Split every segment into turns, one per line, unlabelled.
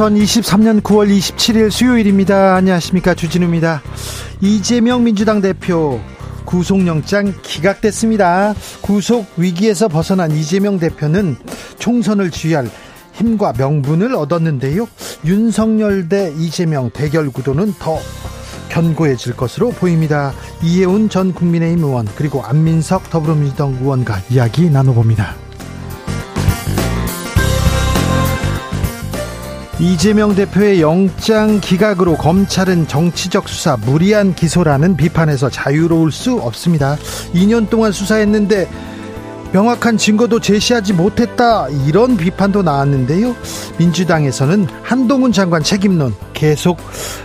2023년 9월 27일 수요일입니다. 안녕하십니까. 주진우입니다. 이재명 민주당 대표 구속영장 기각됐습니다. 구속 위기에서 벗어난 이재명 대표는 총선을 지휘할 힘과 명분을 얻었는데요. 윤석열 대 이재명 대결 구도는 더 견고해질 것으로 보입니다. 이해운 전 국민의힘 의원 그리고 안민석 더불어민주당 의원과 이야기 나눠봅니다. 이재명 대표의 영장 기각으로 검찰은 정치적 수사 무리한 기소라는 비판에서 자유로울 수 없습니다. 2년 동안 수사했는데 명확한 증거도 제시하지 못했다 이런 비판도 나왔는데요. 민주당에서는 한동훈 장관 책임론 계속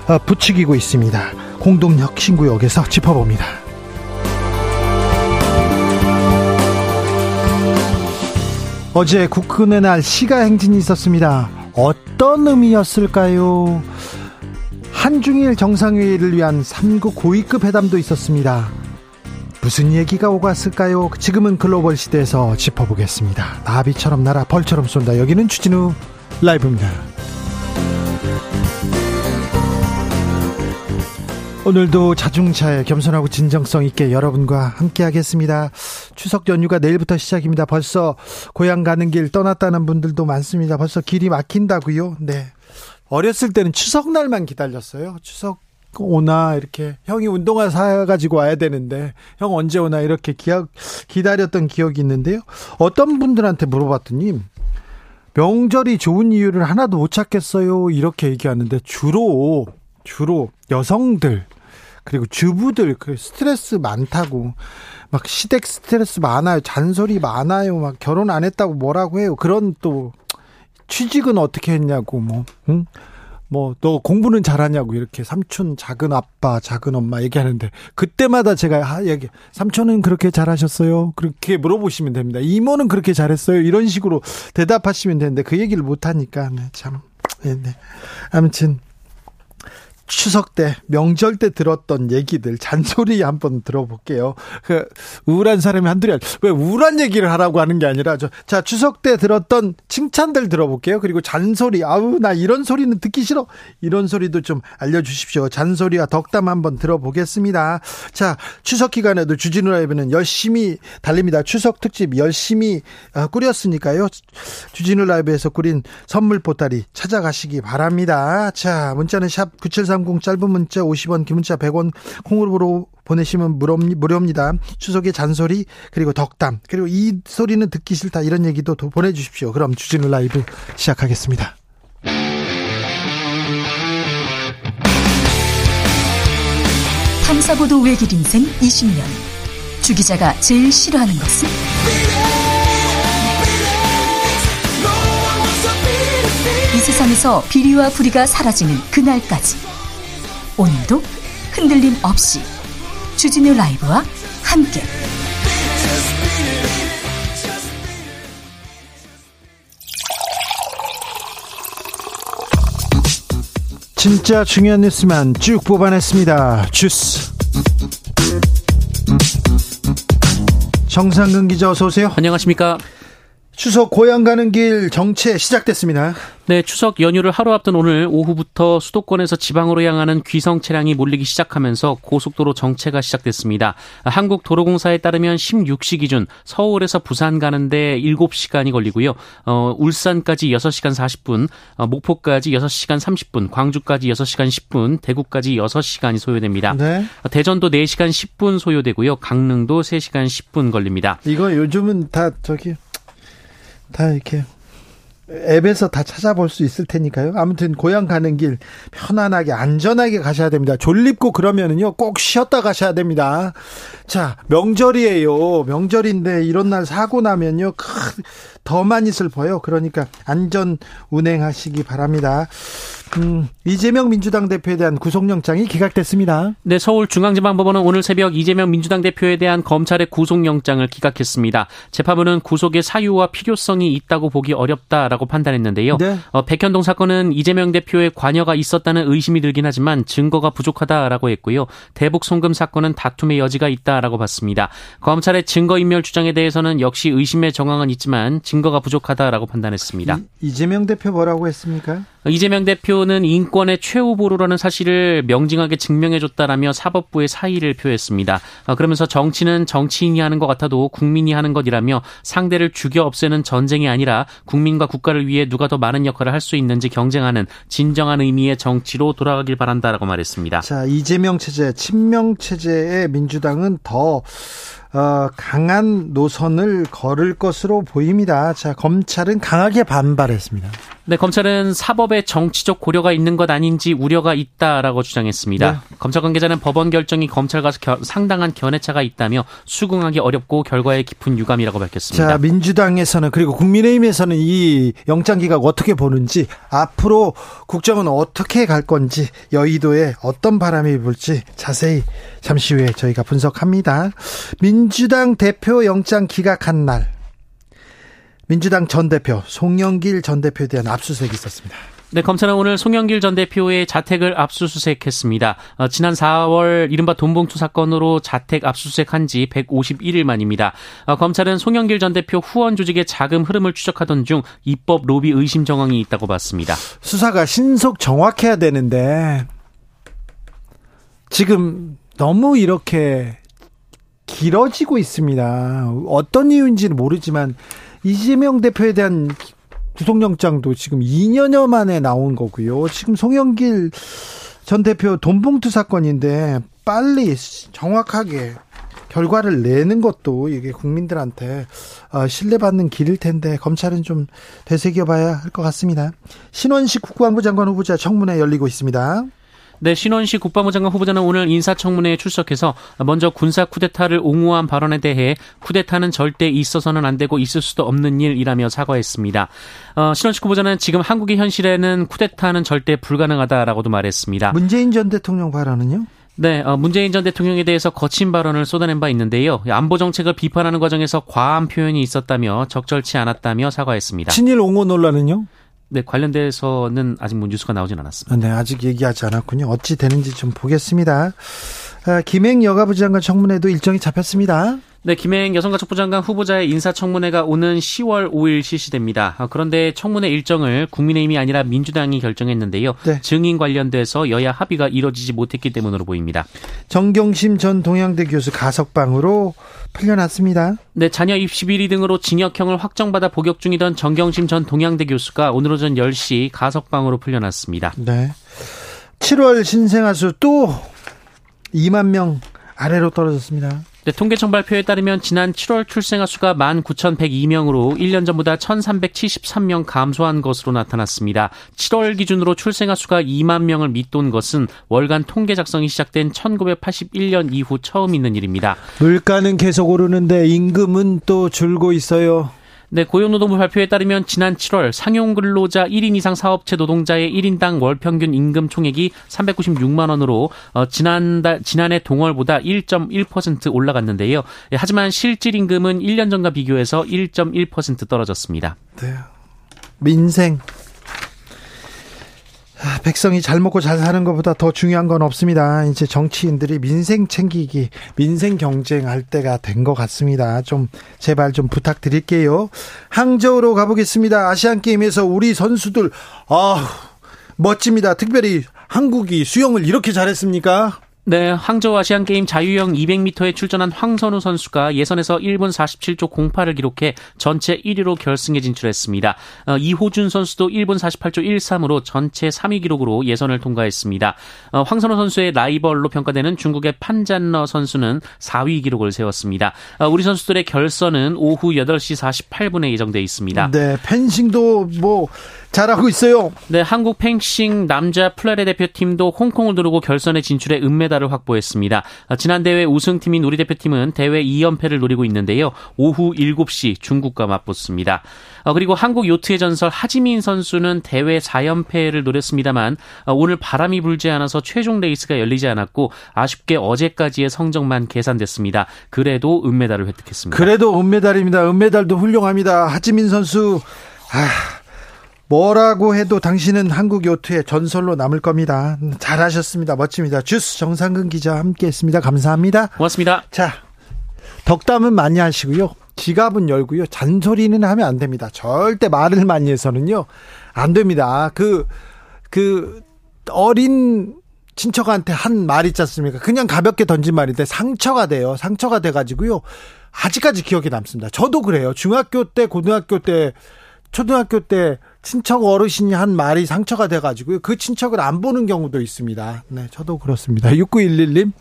어, 부추기고 있습니다. 공동혁신구역에서 짚어봅니다. 어제 국군의 날 시가 행진이 있었습니다. 어떤 의미였을까요? 한중일 정상회의를 위한 3국 고위급 회담도 있었습니다. 무슨 얘기가 오갔을까요? 지금은 글로벌 시대에서 짚어보겠습니다. 나비처럼 날아 벌처럼 쏜다. 여기는 추진우 라이브입니다. 오늘도 자중차에 겸손하고 진정성 있게 여러분과 함께 하겠습니다. 추석 연휴가 내일부터 시작입니다. 벌써 고향 가는 길 떠났다는 분들도 많습니다. 벌써 길이 막힌다고요? 네. 어렸을 때는 추석날만 기다렸어요. 추석 오나 이렇게 형이 운동화 사가지고 와야 되는데 형 언제 오나 이렇게 기억 기다렸던 기억이 있는데요. 어떤 분들한테 물어봤더니 명절이 좋은 이유를 하나도 못 찾겠어요. 이렇게 얘기하는데 주로 주로 여성들 그리고 주부들 그 스트레스 많다고 막 시댁 스트레스 많아요. 잔소리 많아요. 막 결혼 안 했다고 뭐라고 해요. 그런 또 취직은 어떻게 했냐고 뭐 응? 뭐너 공부는 잘하냐고 이렇게 삼촌 작은 아빠 작은 엄마 얘기하는데 그때마다 제가 얘기 삼촌은 그렇게 잘하셨어요 그렇게 물어보시면 됩니다 이모는 그렇게 잘했어요 이런 식으로 대답하시면 되는데 그 얘기를 못 하니까 네, 참 네, 네. 아무튼 추석 때 명절 때 들었던 얘기들 잔소리 한번 들어볼게요. 그 우울한 사람이 한둘이 왜 우울한 얘기를 하라고 하는 게 아니라 저, 자 추석 때 들었던 칭찬들 들어볼게요. 그리고 잔소리 아우 나 이런 소리는 듣기 싫어 이런 소리도 좀 알려주십시오. 잔소리와 덕담 한번 들어보겠습니다. 자 추석 기간에도 주진우 라이브는 열심히 달립니다. 추석 특집 열심히 어, 꾸렸으니까요. 주진우 라이브에서 꾸린 선물 보따리 찾아가시기 바랍니다. 자 문자는 샵9730 1030 짧은 문자 50원 긴 문자 100원 콩으로 보내시면 무료입니다. 추석의 잔소리 그리고 덕담 그리고 이 소리는 듣기 싫다 이런 얘기도 보내주십시오. 그럼 주진우 라이브 시작하겠습니다.
탐사보도 외길 인생 20년 주 기자가 제일 싫어하는 것은? 이 세상에서 비리와 부리가 사라지는 그날까지 오늘도 흔들림 없이 주진우 라이브와 함께
진짜 중요한 뉴스만 쭉 뽑아냈습니다. 주스 정상근 기자 어서 오세요.
안녕하십니까.
추석 고향 가는 길 정체 시작됐습니다.
네, 추석 연휴를 하루 앞둔 오늘 오후부터 수도권에서 지방으로 향하는 귀성 차량이 몰리기 시작하면서 고속도로 정체가 시작됐습니다. 한국도로공사에 따르면 16시 기준 서울에서 부산 가는데 7시간이 걸리고요. 어, 울산까지 6시간 40분, 어, 목포까지 6시간 30분, 광주까지 6시간 10분, 대구까지 6시간이 소요됩니다. 네. 대전도 4시간 10분 소요되고요. 강릉도 3시간 10분 걸립니다.
이거 요즘은 다 저기 다 이렇게 앱에서 다 찾아볼 수 있을 테니까요. 아무튼 고향 가는 길 편안하게 안전하게 가셔야 됩니다. 졸립고 그러면은요 꼭 쉬었다 가셔야 됩니다. 자 명절이에요. 명절인데 이런 날 사고 나면요 더 많이 슬퍼요. 그러니까 안전 운행하시기 바랍니다. 음, 이재명 민주당 대표에 대한 구속영장이 기각됐습니다.
네, 서울중앙지방법원은 오늘 새벽 이재명 민주당 대표에 대한 검찰의 구속영장을 기각했습니다. 재판부는 구속의 사유와 필요성이 있다고 보기 어렵다라고 판단했는데요. 네. 어, 백현동 사건은 이재명 대표의 관여가 있었다는 의심이 들긴 하지만 증거가 부족하다라고 했고요. 대북 송금 사건은 다툼의 여지가 있다라고 봤습니다. 검찰의 증거인멸 주장에 대해서는 역시 의심의 정황은 있지만 증거가 부족하다라고 판단했습니다.
이, 이재명 대표 뭐라고 했습니까?
이재명 대표는 인권의 최후 보루라는 사실을 명징하게 증명해줬다라며 사법부의 사의를 표했습니다. 아, 그러면서 정치는 정치인이 하는 것 같아도 국민이 하는 것이라며 상대를 죽여 없애는 전쟁이 아니라 국민과 국가를 위해 누가 더 많은 역할을 할 수 있는지 경쟁하는 진정한 의미의 정치로 돌아가길 바란다라고 말했습니다.
자, 이재명 체제, 친명 체제의 민주당은 더 어, 강한 노선을 걸을 것으로 보입니다. 자, 검찰은 강하게 반발했습니다.
네, 검찰은 사법에 정치적 고려가 있는 것 아닌지 우려가 있다라고 주장했습니다. 네. 검찰 관계자는 법원 결정이 검찰과 겨, 상당한 견해차가 있다며 수긍하기 어렵고 결과에 깊은 유감이라고 밝혔습니다.
자, 민주당에서는 그리고 국민의힘에서는 이 영장 기각 어떻게 보는지 앞으로 국정은 어떻게 갈 건지 여의도에 어떤 바람이 불지 자세히 잠시 후에 저희가 분석합니다. 민주당 대표 영장 기각한 날 민주당 전 대표 송영길 전 대표에 대한 압수수색이 있었습니다.
네, 검찰은 오늘 송영길 전 대표의 자택을 압수수색했습니다. 어, 지난 4월 이른바 돈봉투 사건으로 자택 압수수색한 지 151일 만입니다. 어, 검찰은 송영길 전 대표 후원 조직의 자금 흐름을 추적하던 중 입법 로비 의심 정황이 있다고 봤습니다.
수사가 신속 정확해야 되는데 지금 너무 이렇게 길어지고 있습니다. 어떤 이유인지는 모르지만 이재명 대표에 대한 구속영장도 지금 2년여 만에 나온 거고요. 지금 송영길 전 대표 돈봉투 사건인데 빨리 정확하게 결과를 내는 것도 이게 국민들한테 어, 신뢰받는 길일 텐데 검찰은 좀 되새겨봐야 할 것 같습니다. 신원식 국방부 장관 후보자 청문회 열리고 있습니다.
네, 신원식 국방부 장관 후보자는 오늘 인사청문회에 출석해서 먼저 군사 쿠데타를 옹호한 발언에 대해 쿠데타는 절대 있어서는 안 되고 있을 수도 없는 일이라며 사과했습니다. 어, 신원식 후보자는 지금 한국의 현실에는 쿠데타는 절대 불가능하다라고도 말했습니다.
문재인 전 대통령 발언은요?
네, 어, 문재인 전 대통령에 대해서 거친 발언을 쏟아낸 바 있는데요. 안보 정책을 비판하는 과정에서 과한 표현이 있었다며 적절치 않았다며 사과했습니다.
친일 옹호 논란은요?
네, 관련돼서는 아직 뭐 뉴스가 나오진 않았습니다.
네, 아직 얘기하지 않았군요. 어찌 되는지 좀 보겠습니다. 아, 김행 여가부 장관 청문회도 일정이 잡혔습니다.
네, 김행 여성가족부 장관 후보자의 인사청문회가 오는 10월 5일 실시됩니다. 아, 그런데 청문회 일정을 국민의힘이 아니라 민주당이 결정했는데요. 네. 증인 관련돼서 여야 합의가 이뤄지지 못했기 때문으로 보입니다.
정경심 전 동양대 교수 가석방으로 풀려났습니다.
네, 자녀 입시 비리 등으로 징역형을 확정받아 복역 중이던 정경심 전 동양대 교수가 오늘 오전 10시 가석방으로 풀려났습니다.
네. 7월 신생아수 또 2만 명 아래로 떨어졌습니다.
네, 통계청 발표에 따르면 지난 7월 출생아 수가 19,102명으로 1년 전보다 1,373명 감소한 것으로 나타났습니다. 7월 기준으로 출생아 수가 2만 명을 밑돈 것은 월간 통계 작성이 시작된 1981년 이후 처음 있는 일입니다.
물가는 계속 오르는데 임금은 또 줄고 있어요.
네, 고용노동부 발표에 따르면 지난 7월 상용 근로자 1인 이상 사업체 노동자의 1인당 월 평균 임금 총액이 396만 원으로 어, 지난달 지난해 동월보다 1.1% 올라갔는데요. 예, 하지만 실질 임금은 1년 전과 비교해서 1.1% 떨어졌습니다.
네. 민생 아, 백성이 잘 먹고 잘 사는 것보다 더 중요한 건 없습니다. 이제 정치인들이 민생 챙기기, 민생 경쟁할 때가 된 것 같습니다. 좀 제발 좀 부탁드릴게요. 항저우로 가보겠습니다. 아시안 게임에서 우리 선수들 아 멋집니다. 특별히 한국이 수영을 이렇게 잘했습니까?
네, 항저우 아시안 게임 자유형 200m에 출전한 황선우 선수가 예선에서 1분 47초 08을 기록해 전체 1위로 결승에 진출했습니다. 어, 이호준 선수도 1분 48초 13으로 전체 3위 기록으로 예선을 통과했습니다. 어, 황선우 선수의 라이벌로 평가되는 중국의 판잔러 선수는 4위 기록을 세웠습니다. 어, 우리 선수들의 결선은 오후 8시 48분에 예정돼 있습니다.
네, 펜싱도 뭐 잘하고 있어요.
네, 한국 펜싱 남자 플레레 대표팀도 홍콩을 누르고 결선에 진출해 은메달을 확보했습니다. 지난 대회 우승팀인 우리 대표팀은 대회 2연패를 노리고 있는데요. 오후 7시 중국과 맞붙습니다. 어, 그리고 한국 요트의 전설 하지민 선수는 대회 4연패를 노렸습니다만 어, 오늘 바람이 불지 않아서 최종 레이스가 열리지 않았고 아쉽게 어제까지의 성적만 계산됐습니다. 그래도 은메달을 획득했습니다.
그래도 은메달입니다. 은메달도 훌륭합니다. 하지민 선수 아 뭐라고 해도 당신은 한국 요트의 전설로 남을 겁니다. 잘하셨습니다. 멋집니다. 주스 정상근 기자 함께했습니다. 감사합니다.
고맙습니다.
자, 덕담은 많이 하시고요. 지갑은 열고요. 잔소리는 하면 안 됩니다. 절대 말을 많이 해서는요. 안 됩니다. 그, 그, 어린 친척한테 한 말 있지 않습니까? 그냥 가볍게 던진 말인데 상처가 돼요. 상처가 돼가지고요. 아직까지 기억에 남습니다. 저도 그래요. 중학교 때, 고등학교 때, 초등학교 때 친척 어르신이 한 말이 상처가 돼가지고요. 그 친척을 안 보는 경우도 있습니다. 네, 저도 그렇습니다. 6911님,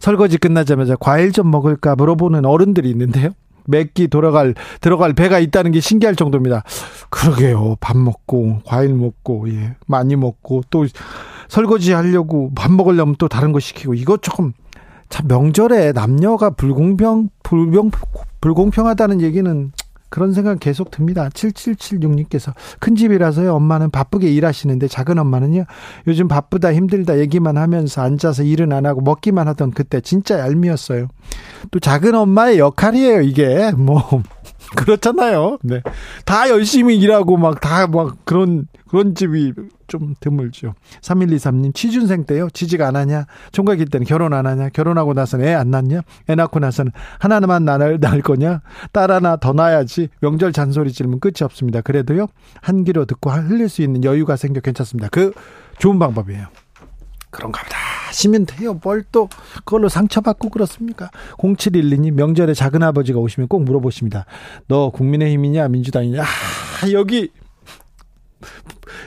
설거지 끝나자마자 과일 좀 먹을까 물어보는 어른들이 있는데요. 맵기 돌아갈, 들어갈 배가 있다는 게 신기할 정도입니다. 그러게요. 밥 먹고, 과일 먹고, 예, 많이 먹고, 또 설거지 하려고 밥 먹으려면 또 다른 거 시키고, 이거 조금, 참 명절에 남녀가 불공평, 불병, 불공평하다는 얘기는 그런 생각 계속 듭니다. 7776님께서 큰 집이라서요. 엄마는 바쁘게 일하시는데 작은 엄마는요. 요즘 바쁘다 힘들다 얘기만 하면서 앉아서 일은 안 하고 먹기만 하던 그때 진짜 얄미웠어요. 또 작은 엄마의 역할이에요. 이게 뭐 그렇잖아요. 네. 다 열심히 일하고 막다막 그런 그런 집이 좀 드물죠. 3123님 취준생 때요. 취직 안 하냐? 총각일 때는 결혼 안 하냐? 결혼하고 나서는 애 안 낳냐? 애 낳고 나서는 하나만 낳을, 낳을 거냐? 딸 하나 더 낳아야지. 명절 잔소리 질문 끝이 없습니다. 그래도요. 한 귀로 듣고 흘릴 수 있는 여유가 생겨 괜찮습니다. 그 좋은 방법이에요. 그런가 보다 하시면 돼요. 뭘 또 그걸로 상처받고 그렇습니까? 0712님 명절에 작은 아버지가 오시면 꼭 물어보십니다. 너 국민의힘이냐 민주당이냐? 아, 여기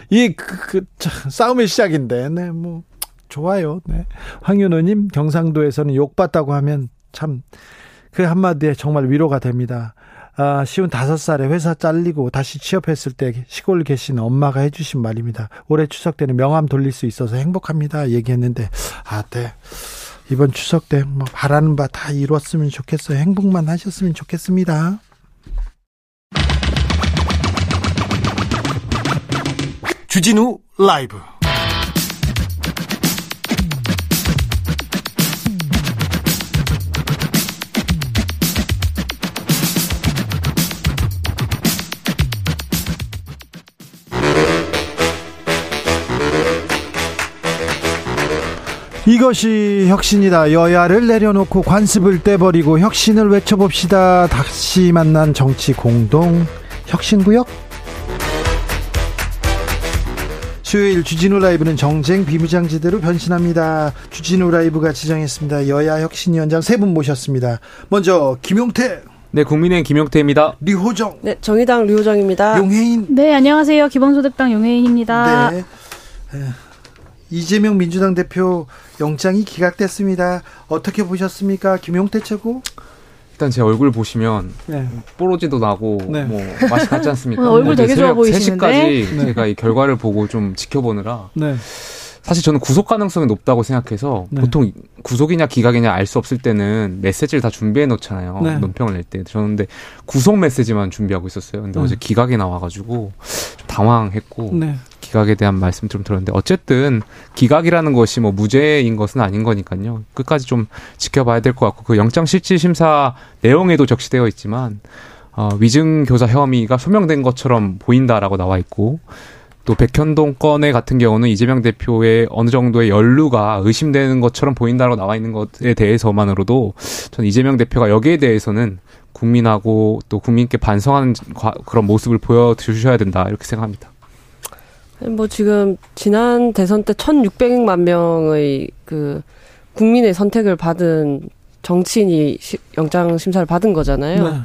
이 그, 그, 싸움의 시작인데, 네, 뭐 좋아요. 네. 황윤호 님 경상도에서는 욕 받다고 하면 참 그 한마디에 정말 위로가 됩니다. 아, 쉬운 다섯 살에 회사 잘리고 다시 취업했을 때 시골 계신 엄마가 해주신 말입니다. 올해 추석 때는 명함 돌릴 수 있어서 행복합니다. 얘기했는데, 아, 네. 이번 추석 때 뭐 바라는 바 다 이루었으면 좋겠어요. 행복만 하셨으면 좋겠습니다. 주진우 라이브 이것이 혁신이다. 여야를 내려놓고 관습을 떼버리고 혁신을 외쳐봅시다. 다시 만난 정치 공동 혁신구역 수요일 주진우 라이브는 정쟁 비무장지대로 변신합니다. 주진우 라이브가 지정했습니다. 여야 혁신위원장 세 분 모셨습니다. 먼저 김용태.
네, 국민의힘 김용태입니다.
류호정.
네, 정의당 류호정입니다.
용혜인.
네, 안녕하세요. 기본소득당 용혜인입니다. 네.
이재명 민주당 대표 영장이 기각됐습니다. 어떻게 보셨습니까? 김용태 최고?
일단 제 얼굴 보시면 네. 뽀로지도 나고 네. 뭐 맛이 같지 않습니까?
어, 얼굴 되게 좋아 보이시는데
3시까지 네. 제가 이 결과를 보고 좀 지켜보느라 네. 사실 저는 구속 가능성이 높다고 생각해서 네. 보통 구속이냐 기각이냐 알 수 없을 때는 메시지를 다 준비해 놓잖아요. 네. 논평을 낼 때. 저는 근데 구속 메시지만 준비하고 있었어요. 근데 어제 기각이 나와가지고 좀 당황했고 기각에 대한 말씀 좀 들었는데 어쨌든 기각이라는 것이 뭐 무죄인 것은 아닌 거니까요. 끝까지 좀 지켜봐야 될 것 같고 그 영장 실질 심사 내용에도 적시되어 있지만 어, 위증 교사 혐의가 소명된 것처럼 보인다라고 나와 있고 또 백현동 건의 같은 경우는 이재명 대표의 어느 정도의 연루가 의심되는 것처럼 보인다라고 나와 있는 것에 대해서만으로도 전 이재명 대표가 여기에 대해서는 국민하고 또 국민께 반성하는 그런 모습을 보여주셔야 된다 이렇게 생각합니다.
뭐 지금 지난 대선 때 1,600만 명의 그 국민의 선택을 받은 정치인이 영장 심사를 받은 거잖아요. 네.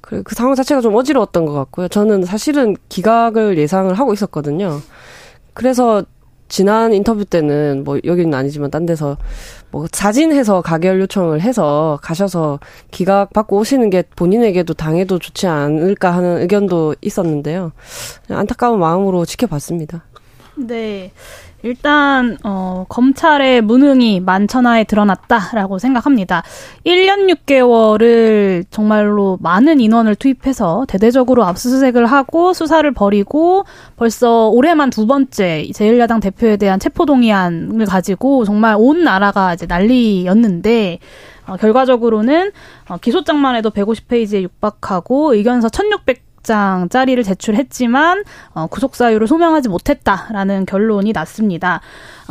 그, 그 상황 자체가 좀 어지러웠던 것 같고요. 저는 사실은 기각을 예상을 하고 있었거든요. 그래서 지난 인터뷰 때는 뭐 여기는 아니지만 딴 데서 뭐 사진해서 가결 요청을 해서 가셔서 기각 받고 오시는 게 본인에게도 당해도 좋지 않을까 하는 의견도 있었는데요. 안타까운 마음으로 지켜봤습니다.
네. 일단 어, 검찰의 무능이 만천하에 드러났다라고 생각합니다. 1년 6개월을 정말로 많은 인원을 투입해서 대대적으로 압수수색을 하고 수사를 벌이고 벌써 올해만 두 번째 제1야당 대표에 대한 체포동의안을 가지고 정말 온 나라가 이제 난리였는데 어, 결과적으로는 어, 기소장만 해도 150페이지에 육박하고 의견서 1600 장짜리를 제출했지만 어, 구속 사유를 소명하지 못했다라는 결론이 났습니다.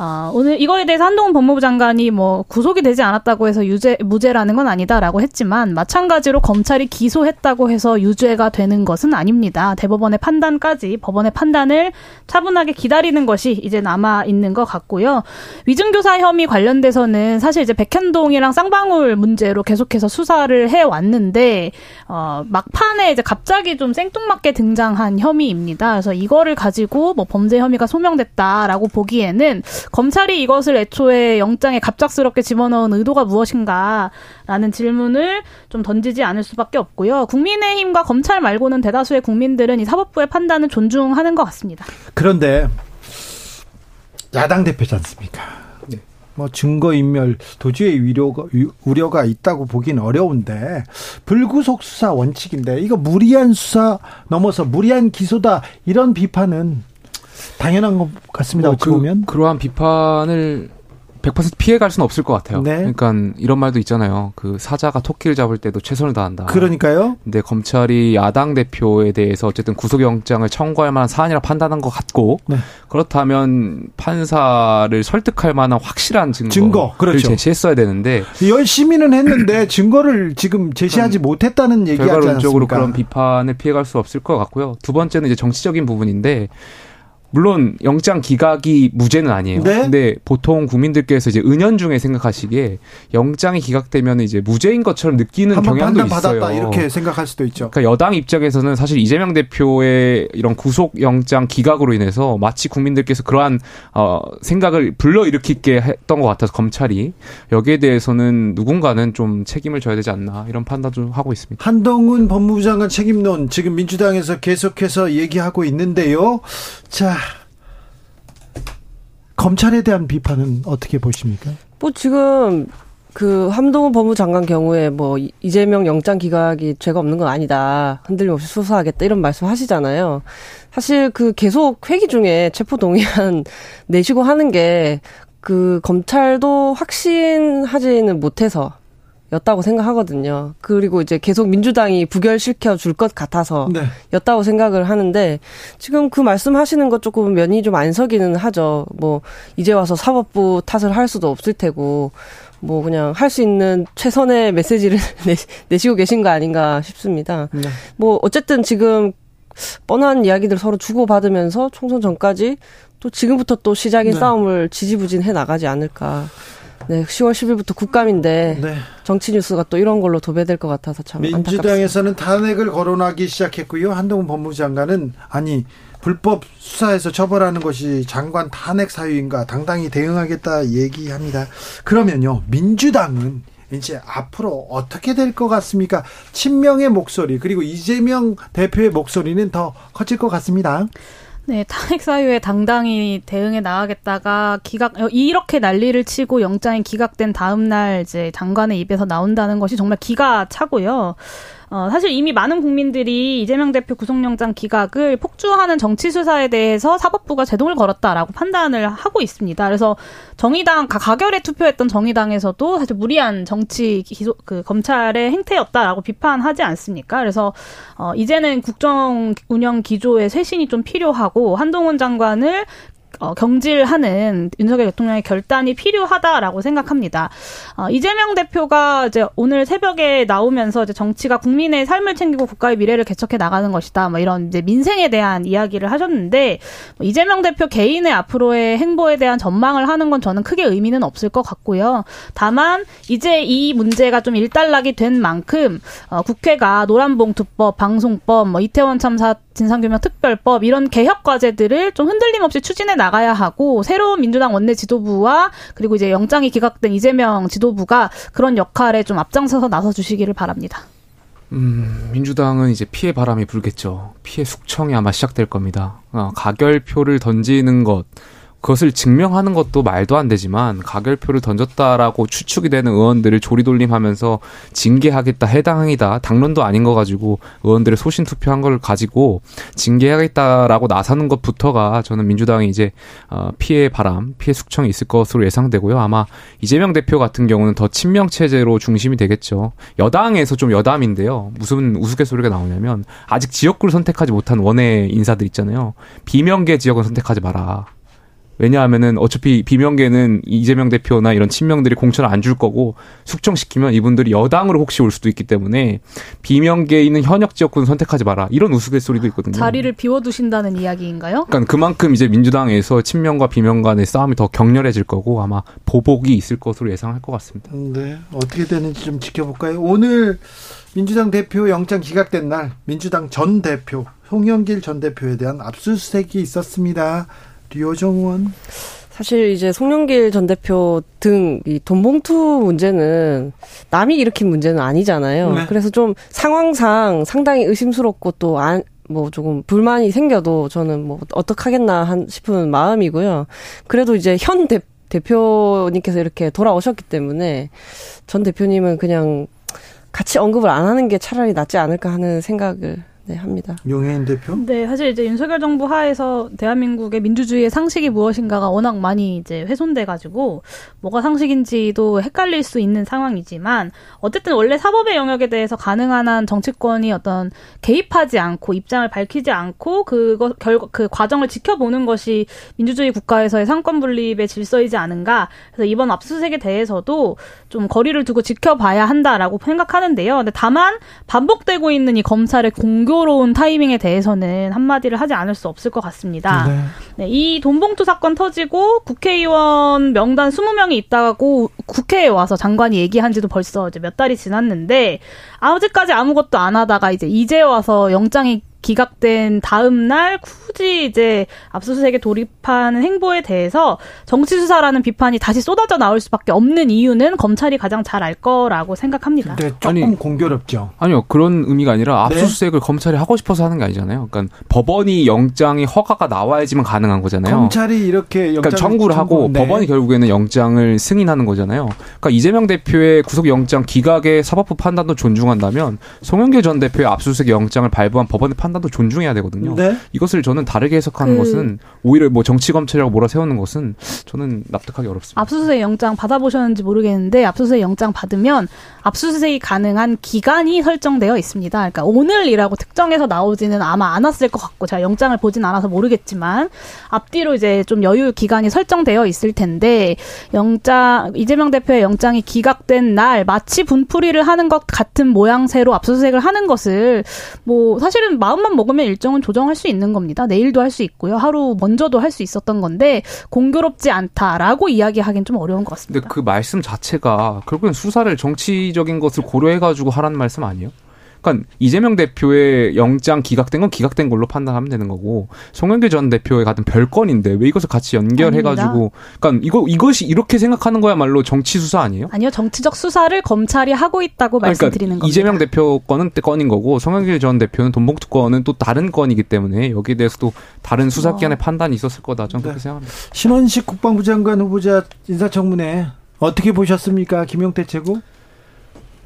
어, 오늘 이거에 대해서 한동훈 법무부 장관이 뭐 구속이 되지 않았다고 해서 유죄 무죄라는 건 아니다라고 했지만 마찬가지로 검찰이 기소했다고 해서 유죄가 되는 것은 아닙니다. 대법원의 판단까지 법원의 판단을 차분하게 기다리는 것이 이제 남아 있는 것 같고요. 위증교사 혐의 관련돼서는 사실 이제 백현동이랑 쌍방울 문제로 계속해서 수사를 해 왔는데 어, 막판에 이제 갑자기 좀 생뚱맞게 등장한 혐의입니다. 그래서 이거를 가지고 뭐 범죄 혐의가 소명됐다라고 보기에는 검찰이 이것을 애초에 영장에 갑작스럽게 집어넣은 의도가 무엇인가라는 질문을 좀 던지지 않을 수밖에 없고요. 국민의힘과 검찰 말고는 대다수의 국민들은 이 사법부의 판단을 존중하는 것 같습니다.
그런데 야당 대표지 않습니까? 네. 뭐 증거인멸 도주의 위료가, 우려가 있다고 보기는 어려운데 불구속 수사 원칙인데 이거 무리한 수사 넘어서 무리한 기소다 이런 비판은 당연한 것 같습니다. 뭐
어찌 그,
보면
그러한 비판을 100% 피해갈 수는 없을 것 같아요. 네. 그러니까 이런 말도 있잖아요. 그 사자가 토끼를 잡을 때도 최선을 다한다.
그러니까요.
근데 검찰이 야당 대표에 대해서 어쨌든 구속영장을 청구할 만한 사안이라 판단한 것 같고 네. 그렇다면 판사를 설득할 만한 확실한 증거를 증거, 그렇죠. 제시했어야 되는데
열심히는 했는데 증거를 지금 제시하지 못했다는 얘기하지 않습니까?
결과론적으로 그런 비판을 피해갈 수 없을 것 같고요. 두 번째는 이제 정치적인 부분인데 물론 영장 기각이 무죄는 아니에요. 네? 근데 보통 국민들께서 이제 은연중에 생각하시기에 영장이 기각되면 이제 무죄인 것처럼 느끼는 경향도 있어요.
이렇게 생각할 수도 있죠.
그러니까 여당 입장에서는 사실 이재명 대표의 이런 구속 영장 기각으로 인해서 마치 국민들께서 그러한 어 생각을 불러일으키게 했던 것 같아서 검찰이 여기에 대해서는 누군가는 좀 책임을 져야 되지 않나 이런 판단도 하고 있습니다.
한동훈 법무부 장관 책임론 지금 민주당에서 계속해서 얘기하고 있는데요. 자, 검찰에 대한 비판은 어떻게 보십니까?
뭐 지금 그 함동훈 법무장관 경우에 뭐 이재명 영장 기각이 죄가 없는 건 아니다. 흔들림 없이 수사하겠다 이런 말씀 하시잖아요. 사실 그 계속 회기 중에 체포 동의안 내시고 하는 게 그 검찰도 확신하지는 못해서 였다고 생각하거든요. 그리고 이제 계속 민주당이 부결시켜 줄 것 같아서 네. 였다고 생각을 하는데 지금 그 말씀하시는 것 조금 면이 좀 안 서기는 하죠. 뭐 이제 와서 사법부 탓을 할 수도 없을 테고 뭐 그냥 할 수 있는 최선의 메시지를 내, 시고 계신 거 아닌가 싶습니다. 네. 뭐 어쨌든 지금 뻔한 이야기들 서로 주고받으면서 총선 전까지 또 지금부터 또 시작인 네. 싸움을 지지부진해 나가지 않을까. 네, 10월 10일부터 국감인데 네. 정치 뉴스가 또 이런 걸로 도배될 것 같아서 참
민주당에서는 탄핵을 거론하기 시작했고요. 한동훈 법무장관은 아니 불법 수사에서 처벌하는 것이 장관 탄핵 사유인가 당당히 대응하겠다 얘기합니다. 그러면요, 민주당은 이제 앞으로 어떻게 될 것 같습니까? 친명의 목소리 그리고 이재명 대표의 목소리는 더 커질 것 같습니다.
네, 탄핵 사유에 당당히 대응해 나가겠다가 기각 어, 이렇게 난리를 치고 영장이 기각된 다음 날 이제 장관의 입에서 나온다는 것이 정말 기가 차고요. 어, 사실 이미 많은 국민들이 이재명 대표 구속영장 기각을 폭주하는 정치 수사에 대해서 사법부가 제동을 걸었다라고 판단을 하고 있습니다. 그래서 정의당 가결에 투표했던 정의당에서도 사실 무리한 정치 기소 그 검찰의 행태였다라고 비판하지 않습니까? 그래서 어, 이제는 국정 운영 기조의 쇄신이 좀 필요하고 한동훈 장관을 어, 경질하는 윤석열 대통령의 결단이 필요하다라고 생각합니다. 어, 이재명 대표가 이제 오늘 새벽에 나오면서 이제 정치가 국민의 삶을 챙기고 국가의 미래를 개척해 나가는 것이다. 뭐 이런 이제 민생에 대한 이야기를 하셨는데 뭐 이재명 대표 개인의 앞으로의 행보에 대한 전망을 하는 건 저는 크게 의미는 없을 것 같고요. 다만 이제 이 문제가 좀 일단락이 된 만큼 어, 국회가 노란봉투법, 방송법, 뭐 이태원 참사 진상규명 특별법 이런 개혁 과제들을 좀 흔들림 없이 추진해 나가 야 하고 새로운 민주당 원내 지도부와 그리고 이제 영장이 기각된 이재명 지도부가 그런 역할에 좀 앞장서서 나서 주시기를 바랍니다.
음, 민주당은 이제 피해 바람이 불겠죠. 피해 숙청이 아마 시작될 겁니다. 어, 가결표를 던지는 것, 그것을 증명하는 것도 말도 안 되지만 가결표를 던졌다라고 추측이 되는 의원들을 조리돌림하면서 징계하겠다 해당이다 당론도 아닌 거 가지고 의원들의 소신 투표한 걸 가지고 징계하겠다라고 나서는 것부터가 저는 민주당이 이제 어, 피해 바람 피해 숙청이 있을 것으로 예상되고요. 아마 이재명 대표 같은 경우는 더 친명 체제로 중심이 되겠죠. 여당에서 좀 여담인데요. 무슨 우스갯소리가 나오냐면 아직 지역구를 선택하지 못한 원외 인사들 있잖아요. 비명계 지역은 선택하지 마라 왜냐하면은 어차피 비명계는 이재명 대표나 이런 친명들이 공천을 안 줄 거고 숙청시키면 이분들이 여당으로 혹시 올 수도 있기 때문에 비명계에 있는 현역 지역군 선택하지 마라 이런 우스갯소리도 있거든요.
자리를 비워두신다는 이야기인가요?
그러니까 그만큼 이제 민주당에서 친명과 비명 간의 싸움이 더 격렬해질 거고 아마 보복이 있을 것으로 예상할 것 같습니다.
네, 어떻게 되는지 좀 지켜볼까요? 오늘 민주당 대표 영장 기각된 날 민주당 전 대표 송영길 전 대표에 대한 압수수색이 있었습니다. 류호정 의원.
사실 이제 송영길 전 대표 등 이 돈봉투 문제는 남이 일으킨 문제는 아니잖아요. 네. 그래서 좀 상황상 상당히 의심스럽고 또 안, 뭐 조금 불만이 생겨도 저는 뭐 어떡하겠나 한 싶은 마음이고요. 그래도 이제 현 대, 대표님께서 이렇게 돌아오셨기 때문에 전 대표님은 그냥 같이 언급을 안 하는 게 차라리 낫지 않을까 하는 생각을 네, 합니다.
용혜인 대표?
네, 사실 이제 윤석열 정부 하에서 대한민국의 민주주의의 상식이 무엇인가가 워낙 많이 이제 훼손돼 가지고 뭐가 상식인지도 헷갈릴 수 있는 상황이지만 어쨌든 원래 사법의 영역에 대해서 가능한 한 정치권이 어떤 개입하지 않고 입장을 밝히지 않고 그거 결과 그 과정을 지켜보는 것이 민주주의 국가에서의 상권 분립의 질서이지 않은가. 그래서 이번 압수수색에 대해서도 좀 거리를 두고 지켜봐야 한다라고 생각하는데요. 근데 다만 반복되고 있는 이 검찰의 공격 공교로운 타이밍에 대해서는 한마디를 하지 않을 수 없을 것 같습니다. 네. 네, 이 돈봉투 사건 터지고 국회의원 명단 20명이 있다고 국회에 와서 장관이 얘기한 지도 벌써 이제 몇 달이 지났는데 아직까지 아무것도 안 하다가 이제 이제 와서 영장이 기각된 다음 날 굳이 이제 압수수색에 돌입하는 행보에 대해서 정치 수사라는 비판이 다시 쏟아져 나올 수밖에 없는 이유는 검찰이 가장 잘 알 거라고 생각합니다.
네, 조금 아니, 공교롭죠.
아니요 그런 의미가 아니라 네. 압수수색을 네? 검찰이 하고 싶어서 하는 게 아니잖아요. 그러니까 법원이 영장이 허가가 나와야지만 가능한 거잖아요.
검찰이 이렇게
그러니까 청구를 하고 네. 법원이 결국에는 영장을 승인하는 거잖아요. 그러니까 이재명 대표의 구속영장 기각의 사법부 판단도 존중한다면 송영길 전 대표의 압수수색 영장을 발부한 법원의 판단 판단도 존중해야 되거든요. 네? 이것을 저는 다르게 해석하는 그... 것은 오히려 뭐 정치 검찰이라고 몰아세우는 것은 저는 납득하기 어렵습니다.
압수수색 영장 받아보셨는지 모르겠는데 압수수색 영장 받으면 압수수색이 가능한 기간이 설정되어 있습니다. 그러니까 오늘이라고 특정해서 나오지는 아마 않았을 것 같고 제가 영장을 보진 않아서 모르겠지만 앞뒤로 이제 좀 여유 기간이 설정되어 있을 텐데 영장 이재명 대표의 영장이 기각된 날 마치 분풀이를 하는 것 같은 모양새로 압수수색을 하는 것을 뭐 사실은 마음 만 먹으면 일정은 조정할 수 있는 겁니다. 내일도 할 수 있고요. 하루 먼저도 할 수 있었던 건데 공교롭지 않다라고 이야기하기는 좀 어려운 것 같습니다.
근데 그 말씀 자체가 결국엔 수사를 정치적인 것을 고려해가지고 하라는 말씀 아니에요? 그러니까 이재명 대표의 영장 기각된 건 기각된 걸로 판단하면 되는 거고 송영길 전 대표의 같은 별건인데 왜 이것을 같이 연결해가지고 그러니까 이거 이것이 이렇게 생각하는 거야말로 정치 수사 아니에요?
아니요 정치적 수사를 검찰이 하고 있다고 그러니까 말씀드리는 겁니다.
이재명 대표 건은 건인 거고 송영길 전 대표는 돈봉투 건은 또 다른 건이기 때문에 여기에 대해서도 다른 수사기관의 어. 판단이 있었을 거다 저는 네. 그렇게 생각합니다.
신원식 국방부 장관 후보자 인사청문회 어떻게 보셨습니까, 김용태 최고?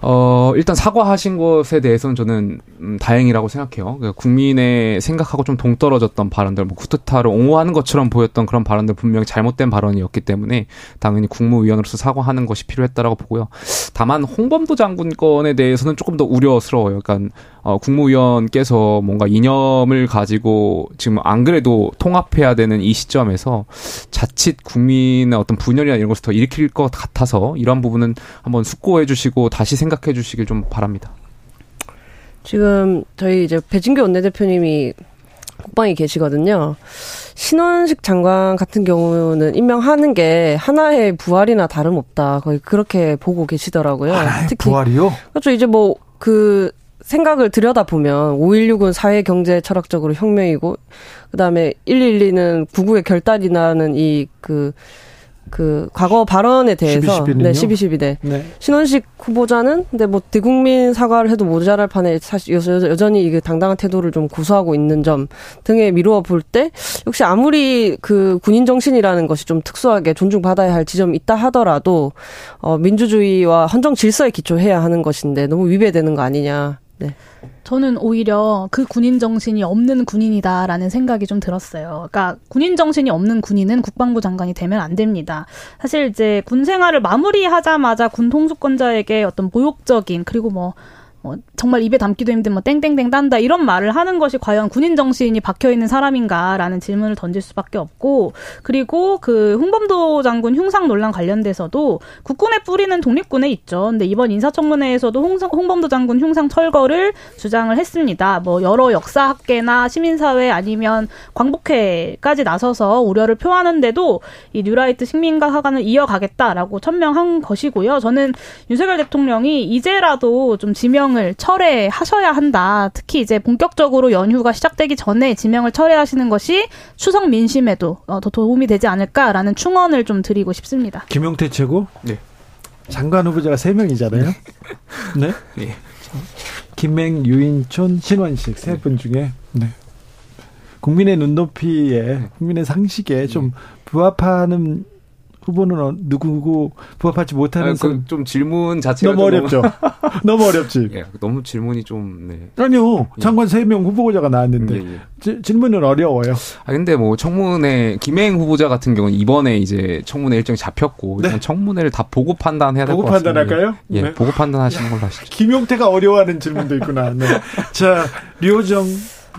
어, 일단 사과하신 것에 대해서는 저는 음, 다행이라고 생각해요. 그러니까 국민의 생각하고 좀 동떨어졌던 발언들, 뭐 쿠데타를 옹호하는 것처럼 보였던 그런 발언들 분명히 잘못된 발언이었기 때문에 당연히 국무위원으로서 사과하는 것이 필요했다라고 보고요. 다만 홍범도 장군 건에 대해서는 조금 더 우려스러워요. 그러니까 어, 국무위원께서 뭔가 이념을 가지고 지금 안 그래도 통합해야 되는 이 시점에서 자칫 국민의 어떤 분열이나 이런 것을 더 일으킬 것 같아서 이러한 부분은 한번 숙고해 주시고 다시 생각해 주시길 좀 바랍니다.
지금 저희 이제 배진규 원내대표님이 국방에 계시거든요. 신원식 장관 같은 경우는 임명하는 게 하나의 부활이나 다름없다. 거의 그렇게 보고 계시더라고요.
특히 부활이요?
그렇죠. 이제 뭐그 생각을 들여다보면 5.16은 사회 경제 철학적으로 혁명이고 그다음에 112는 구구의 결단이 나는 이그 그 과거 발언에 대해서
12,
네, 12, 12대. 네. 신원식 후보자는 근데 뭐 대국민 사과를 해도 모자랄 판에 사실 여전히 이게 당당한 태도를 좀 고수하고 있는 점 등에 미루어 볼 때 역시 아무리 그 군인 정신이라는 것이 좀 특수하게 존중받아야 할 지점이 있다 하더라도 어 민주주의와 헌정 질서에 기초해야 하는 것인데 너무 위배되는 거 아니냐. 네.
저는 오히려 그 군인 정신이 없는 군인이다라는 생각이 좀 들었어요. 그러니까 군인 정신이 없는 군인은 국방부 장관이 되면 안 됩니다. 사실 이제 군 생활을 마무리하자마자 군 통수권자에게 어떤 모욕적인 그리고 뭐 뭐 정말 입에 담기도 힘든 뭐 땡땡땡 딴다 이런 말을 하는 것이 과연 군인 정신이 박혀 있는 사람인가라는 질문을 던질 수밖에 없고 그리고 그 홍범도 장군 흉상 논란 관련돼서도 국군의 뿌리는 독립군에 있죠. 근데 이번 인사청문회에서도 홍, 홍범도 장군 흉상 철거를 주장을 했습니다. 뭐 여러 역사학계나 시민사회 아니면 광복회까지 나서서 우려를 표하는데도 이 뉴라이트 식민가 하관을 이어가겠다라고 천명한 것이고요. 저는 윤석열 대통령이 이제라도 좀 지명 지명을 철회하셔야 한다. 특히 이제 본격적으로 연휴가 시작되기 전에 지명을 철회하시는 것이 추석 민심에도 어, 더 도움이 되지 않을까라는 충언을 좀 드리고 싶습니다.
김용태 최고?
네.
장관 후보자가 3명이잖아요. 네? 네. 김맹, 유인촌, 신원식 세 분 중에 네. 국민의 눈높이에 국민의 상식에 좀 부합하는 후보는 어, 누구고 부합하지 못하는 아,
좀 질문 자체가
너무 어렵죠. 너무 어렵지.
예, 너무 질문이 좀 네.
아니요. 예. 장관 세 명 후보자가 나왔는데 예, 예. 지, 질문은 어려워요.
아 근데 뭐 청문회 김행 후보자 같은 경우는 이번에 이제 청문회 일정이 잡혔고 네. 청문회를 다 보고 판단해야 될 것 같습니다.
보고 판단할까요?
예, 네. 보고 판단하시는 걸로 하시죠.
김용태가 어려워하는 질문도 있구나. 네. 자, 류호정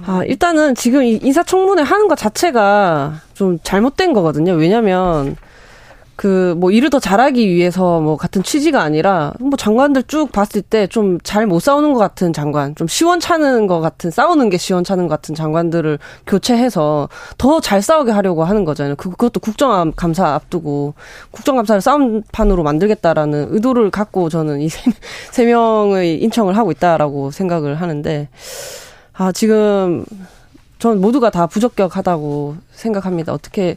아, 일단은 지금 인사청문회 하는 것 자체가 좀 잘못된 거거든요. 왜냐면, 그 뭐 일을 더 잘하기 위해서 뭐 같은 취지가 아니라 뭐 장관들 쭉 봤을 때 좀 잘 못 싸우는 것 같은 장관, 좀 시원찮은 것 같은 싸우는 게 시원찮은 것 같은 장관들을 교체해서 더 잘 싸우게 하려고 하는 거잖아요. 그, 그것도 국정감사 앞두고 국정감사를 싸움판으로 만들겠다라는 의도를 갖고 저는 이 세 명의 인청을 하고 있다라고 생각을 하는데 아 지금 전 모두가 다 부적격하다고 생각합니다. 어떻게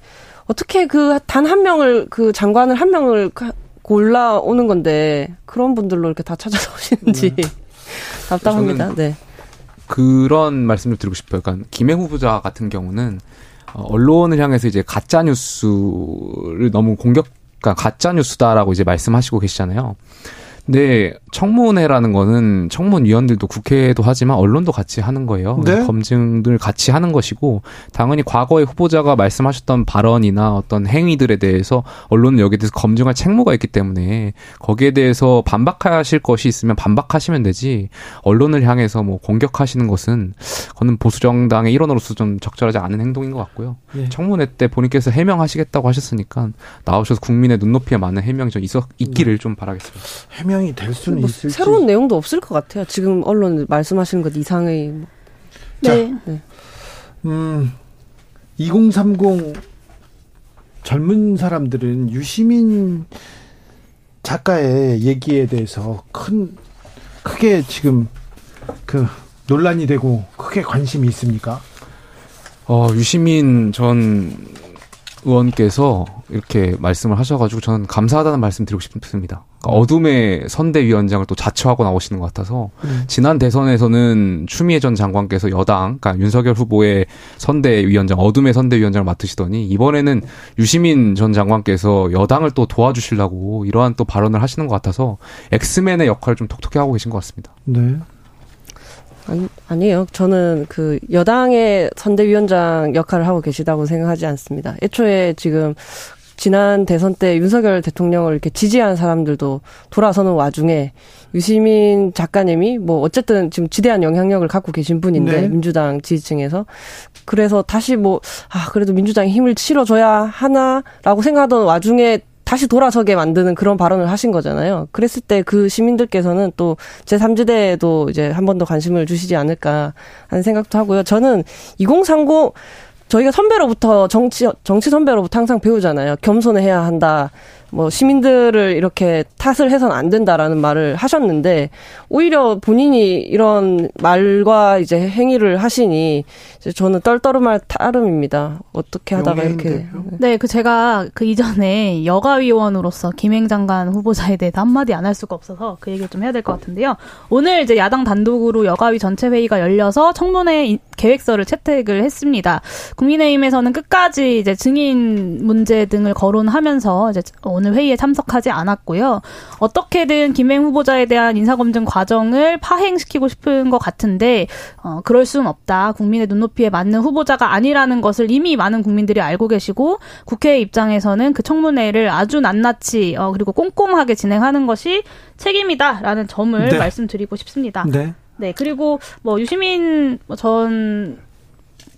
어떻게 그 단 한 명을 그 장관을 한 명을 골라 오는 건데 그런 분들로 이렇게 다 찾아서 오시는지 네. 답답합니다. 네.
그런 말씀을 드리고 싶어요. 그러니까 김행 후보자 같은 경우는 어, 언론을 향해서 이제 가짜 뉴스를 너무 공격, 그러니까 가짜 뉴스다라고 이제 말씀하시고 계시잖아요. 네, 청문회라는 거는 청문위원들도 국회도 하지만 언론도 같이 하는 거예요. 네? 검증들 같이 하는 것이고 당연히 과거의 후보자가 말씀하셨던 발언이나 어떤 행위들에 대해서 언론은 여기에 대해서 검증할 책무가 있기 때문에 거기에 대해서 반박하실 것이 있으면 반박하시면 되지 언론을 향해서 뭐 공격하시는 것은 그거는 보수 정당의 일원으로서 좀 적절하지 않은 행동인 것 같고요. 네. 청문회 때 본인께서 해명하시겠다고 하셨으니까 나오셔서 국민의 눈높이에 맞는 해명이 좀 있어 있기를 네. 좀 바라겠습니다.
해명 해명이 될 수는 뭐 있을지
새로운 내용도 없을 것 같아요. 지금 언론 말씀하시는 것 이상의 뭐.
네. 네. 음, 2030 젊은 사람들은 유시민 작가의 얘기에 대해서 큰 크게 지금 그 논란이 되고 크게 관심이 있습니까?
어, 유시민 전 의원께서 이렇게 말씀을 하셔가지고 저는 감사하다는 말씀 드리고 싶습니다. 그러니까 어둠의 선대위원장을 또 자처하고 나오시는 것 같아서 음. 지난 대선에서는 추미애 전 장관께서 여당, 그러니까 윤석열 후보의 선대위원장, 어둠의 선대위원장을 맡으시더니 이번에는 유시민 전 장관께서 여당을 또 도와주시려고 이러한 또 발언을 하시는 것 같아서 엑스맨의 역할을 좀 톡톡히 하고 계신 것 같습니다.
네.
아니, 아니에요. 저는 그 여당의 선대위원장 역할을 하고 계시다고 생각하지 않습니다. 애초에 지금 지난 대선 때 윤석열 대통령을 이렇게 지지한 사람들도 돌아서는 와중에 유시민 작가님이 뭐 어쨌든 지금 지대한 영향력을 갖고 계신 분인데 네. 민주당 지지층에서 그래서 다시 뭐 아 그래도 민주당이 힘을 실어줘야 하나라고 생각하던 와중에 다시 돌아서게 만드는 그런 발언을 하신 거잖아요. 그랬을 때 그 시민들께서는 또 제3지대에도 이제 한 번 더 관심을 주시지 않을까 하는 생각도 하고요. 저는 2030 저희가 선배로부터 정치 정치 선배로부터 항상 배우잖아요. 겸손해야 한다. 뭐 시민들을 이렇게 탓을 해서는 안 된다라는 말을 하셨는데 오히려 본인이 이런 말과 이제 행위를 하시니 이제 저는 떨떠름할 따름입니다. 어떻게 하다가 이렇게
네, 그 제가 그 이전에 여가위원으로서 김행 장관 후보자에 대해서 한마디 안 할 수가 없어서 그 얘기를 좀 해야 될 것 같은데요. 오늘 이제 야당 단독으로 여가위 전체 회의가 열려서 청문회 계획서를 채택을 했습니다. 국민의힘에서는 끝까지 이제 증인 문제 등을 거론하면서 이제 오늘 회의에 참석하지 않았고요. 어떻게든 김행 후보자에 대한 인사검증 과정을 파행시키고 싶은 것 같은데 어, 그럴 수는 없다. 국민의 눈높이에 맞는 후보자가 아니라는 것을 이미 많은 국민들이 알고 계시고 국회 입장에서는 그 청문회를 아주 낱낱이 어, 그리고 꼼꼼하게 진행하는 것이 책임이다라는 점을 네. 말씀드리고 싶습니다. 네. 네, 그리고 뭐 유시민 전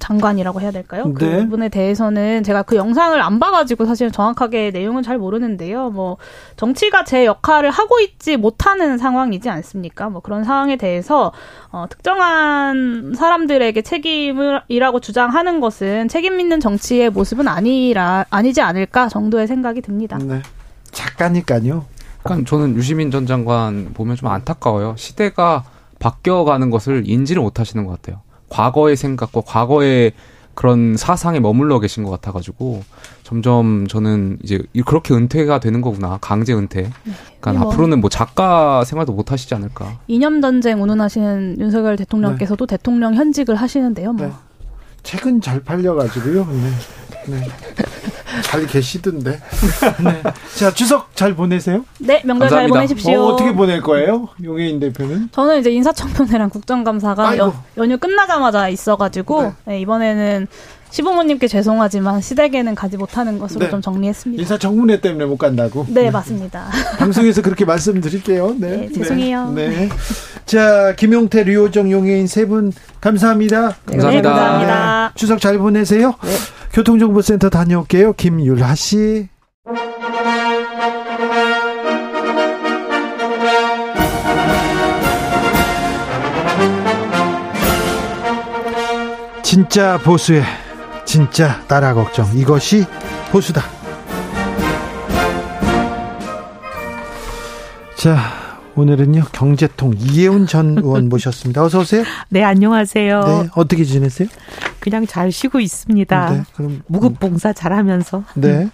장관이라고 해야 될까요? 네. 그분에 대해서는 제가 그 영상을 안 봐가지고 사실 정확하게 내용은 잘 모르는데요. 뭐 정치가 제 역할을 하고 있지 못하는 상황이지 않습니까? 뭐 그런 상황에 대해서 어, 특정한 사람들에게 책임이라고 주장하는 것은 책임 있는 정치의 모습은 아니라 아니지 않을까 정도의 생각이 듭니다. 네.
작가니까요.
약간 저는 유시민 전 장관 보면 좀 안타까워요. 시대가 바뀌어가는 것을 인지를 못하시는 것 같아요. 과거의 생각과 과거의 그런 사상에 머물러 계신 것 같아가지고 점점 저는 이제 그렇게 은퇴가 되는 거구나 강제 은퇴. 그러니까 뭐 앞으로는 뭐 작가 생활도 못 하시지 않을까.
이념 전쟁 운운하시는 윤석열 대통령께서도 네. 대통령 현직을 하시는데요. 뭐. 네.
책은 잘 팔려가지고요. 네. 네. 잘 계시던데. 네. 자, 추석 잘 보내세요?
네, 명절 감사합니다. 잘 보내십시오.
어, 떻게 보낼 거예요? 용혜인 대표는?
저는 이제 인사청문회랑 국정감사가 여, 연휴 끝나자마자 있어가지고 네. 네, 이번에는 시부모님께 죄송하지만 시댁에는 가지 못하는 것으로 네. 좀 정리했습니다.
인사청문회 때문에 못 간다고?
네, 네. 맞습니다.
방송에서 그렇게 말씀드릴게요. 네.
네 죄송해요.
네. 네. 자, 김용태, 류호정, 용혜인 세 분 감사합니다.
감사합니다.
감사합니다.
추석 잘 보내세요. 교통정보센터 다녀올게요. 김율하 씨. 진짜 보수의 진짜 나라 걱정 이것이 보수다. 자 오늘은요 경제통 이혜훈 전 의원 모셨습니다. 어서 오세요.
네 안녕하세요. 네
어떻게 지내세요?
그냥 잘 쉬고 있습니다. 네, 그럼 무급봉사 잘하면서.
네.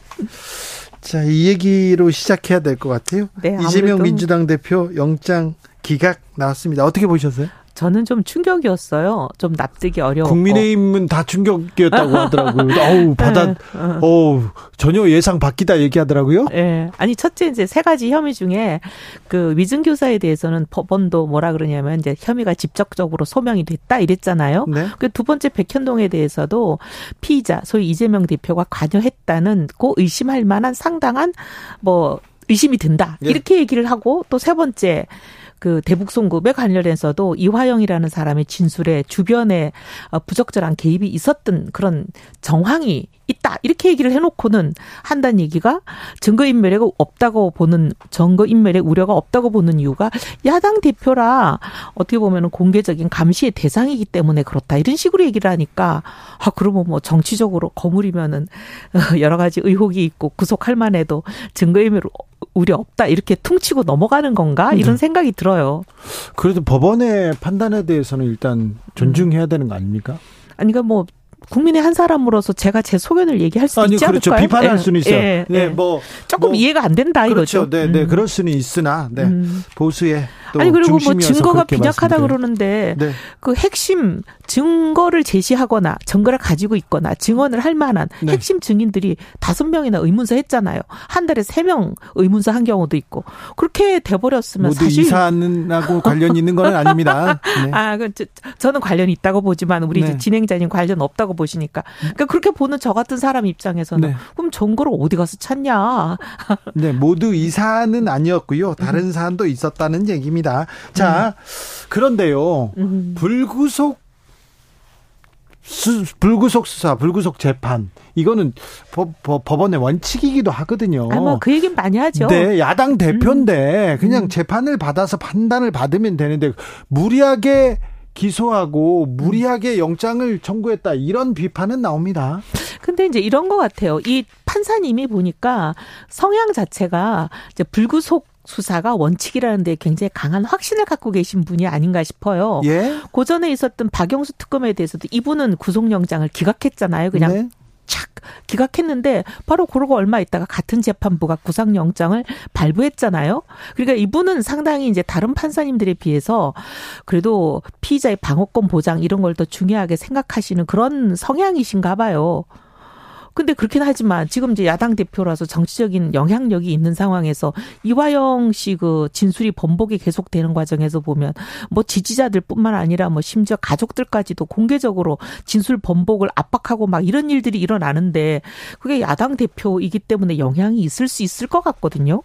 자, 이 얘기로 시작해야 될 것 같아요. 네, 이재명 민주당 대표 영장 기각 나왔습니다. 어떻게 보셨어요?
저는 좀 충격이었어요. 좀 납득이 어려워.
국민의힘은 다 충격이었다고 하더라고요. 어우, 받아, 네. 어우, 전혀 예상 바뀌다 얘기하더라고요.
예. 네. 아니, 첫째 이제 세 가지 혐의 중에 그 위증 교사에 대해서는 법원도 뭐라 그러냐면 이제 혐의가 직접적으로 소명이 됐다 이랬잖아요. 네. 그두 번째 백현동에 대해서도 피의자, 소위 이재명 대표가 관여했다는 고 의심할 만한 상당한 뭐 의심이 든다. 예. 이렇게 얘기를 하고 또 세 번째 그 대북 송금에 관련해서도 이화영이라는 사람의 진술에 주변에 어, 부적절한 개입이 있었던 그런 정황이 있다. 이렇게 얘기를 해놓고는 한다는 얘기가 증거인멸이 없다고 보는 증거인멸의 우려가 없다고 보는 이유가 야당 대표라 어떻게 보면은 공개적인 감시의 대상이기 때문에 그렇다. 이런 식으로 얘기를 하니까 아 그러면 뭐 정치적으로 거물이면은 여러 가지 의혹이 있고 구속할 만해도 증거인멸 우려 없다 이렇게 퉁치고 넘어가는 건가 이런 네. 생각이 들어요.
그래도 법원의 판단에 대해서는 일단 존중해야 되는 거 아닙니까?
아니 그러니까 뭐 국민의 한 사람으로서 제가 제 소견을 얘기할 수 아니, 있지
그렇죠.
않을까요?
비판할 예, 수는 있어요. 예, 네, 예. 뭐
조금
뭐,
이해가 안 된다
그렇죠.
이거죠.
네, 네, 음. 그럴 수는 있으나 네. 음. 보수의
아니 그리고 뭐 증거가 빈약하다 그러는데 네. 그 핵심 증거를 제시하거나 증거를 가지고 있거나 증언을 할 만한 네. 핵심 증인들이 다섯 명이나 의문서 했잖아요. 한 달에 세 명 의문서 한 경우도 있고 그렇게 돼버렸으면
모두 사실 이사하고 관련 있는 건 아닙니다.
네. 아, 그 저는 관련이 있다고 보지만 우리 네. 진행자님 관련 없다고 보시니까 그러니까 그렇게 보는 저 같은 사람 입장에서는 네. 그럼 증거를 어디 가서 찾냐?
네, 모두 이사는 아니었고요. 다른 사안도 있었다는 얘기입니다. 있습니다. 자, 음. 그런데요. 음. 불구속 수, 불구속 수사, 불구속 재판 이거는 법, 법, 법 원의 원칙이기도 하거든요.
아마 그 얘기는 많이 하죠.
네, 야당 대표인데 음. 그냥 음. 재판을 받아서 판단을 받으면 되는데 무리하게 기소하고 무리하게 영장을 청구했다 이런 비판은 나옵니다.
근데 이제 이런 것 같아요. 이 판사님이 보니까 성향 자체가 이제 불구속 수사가 원칙이라는 데 굉장히 강한 확신을 갖고 계신 분이 아닌가 싶어요. 예? 고전에 있었던 박영수 특검에 대해서도 이분은 구속영장을 기각했잖아요. 그냥 네. 착 기각했는데 바로 그러고 얼마 있다가 같은 재판부가 구상영장을 발부했잖아요. 그러니까 이분은 상당히 이제 다른 판사님들에 비해서 그래도 피의자의 방어권 보장 이런 걸 더 중요하게 생각하시는 그런 성향이신가 봐요. 근데 그렇긴 하지만 지금 이제 야당 대표라서 정치적인 영향력이 있는 상황에서 이화영 씨 그 진술이 번복이 계속되는 과정에서 보면 뭐 지지자들뿐만 아니라 뭐 심지어 가족들까지도 공개적으로 진술 번복을 압박하고 막 이런 일들이 일어나는데 그게 야당 대표이기 때문에 영향이 있을 수 있을 것 같거든요.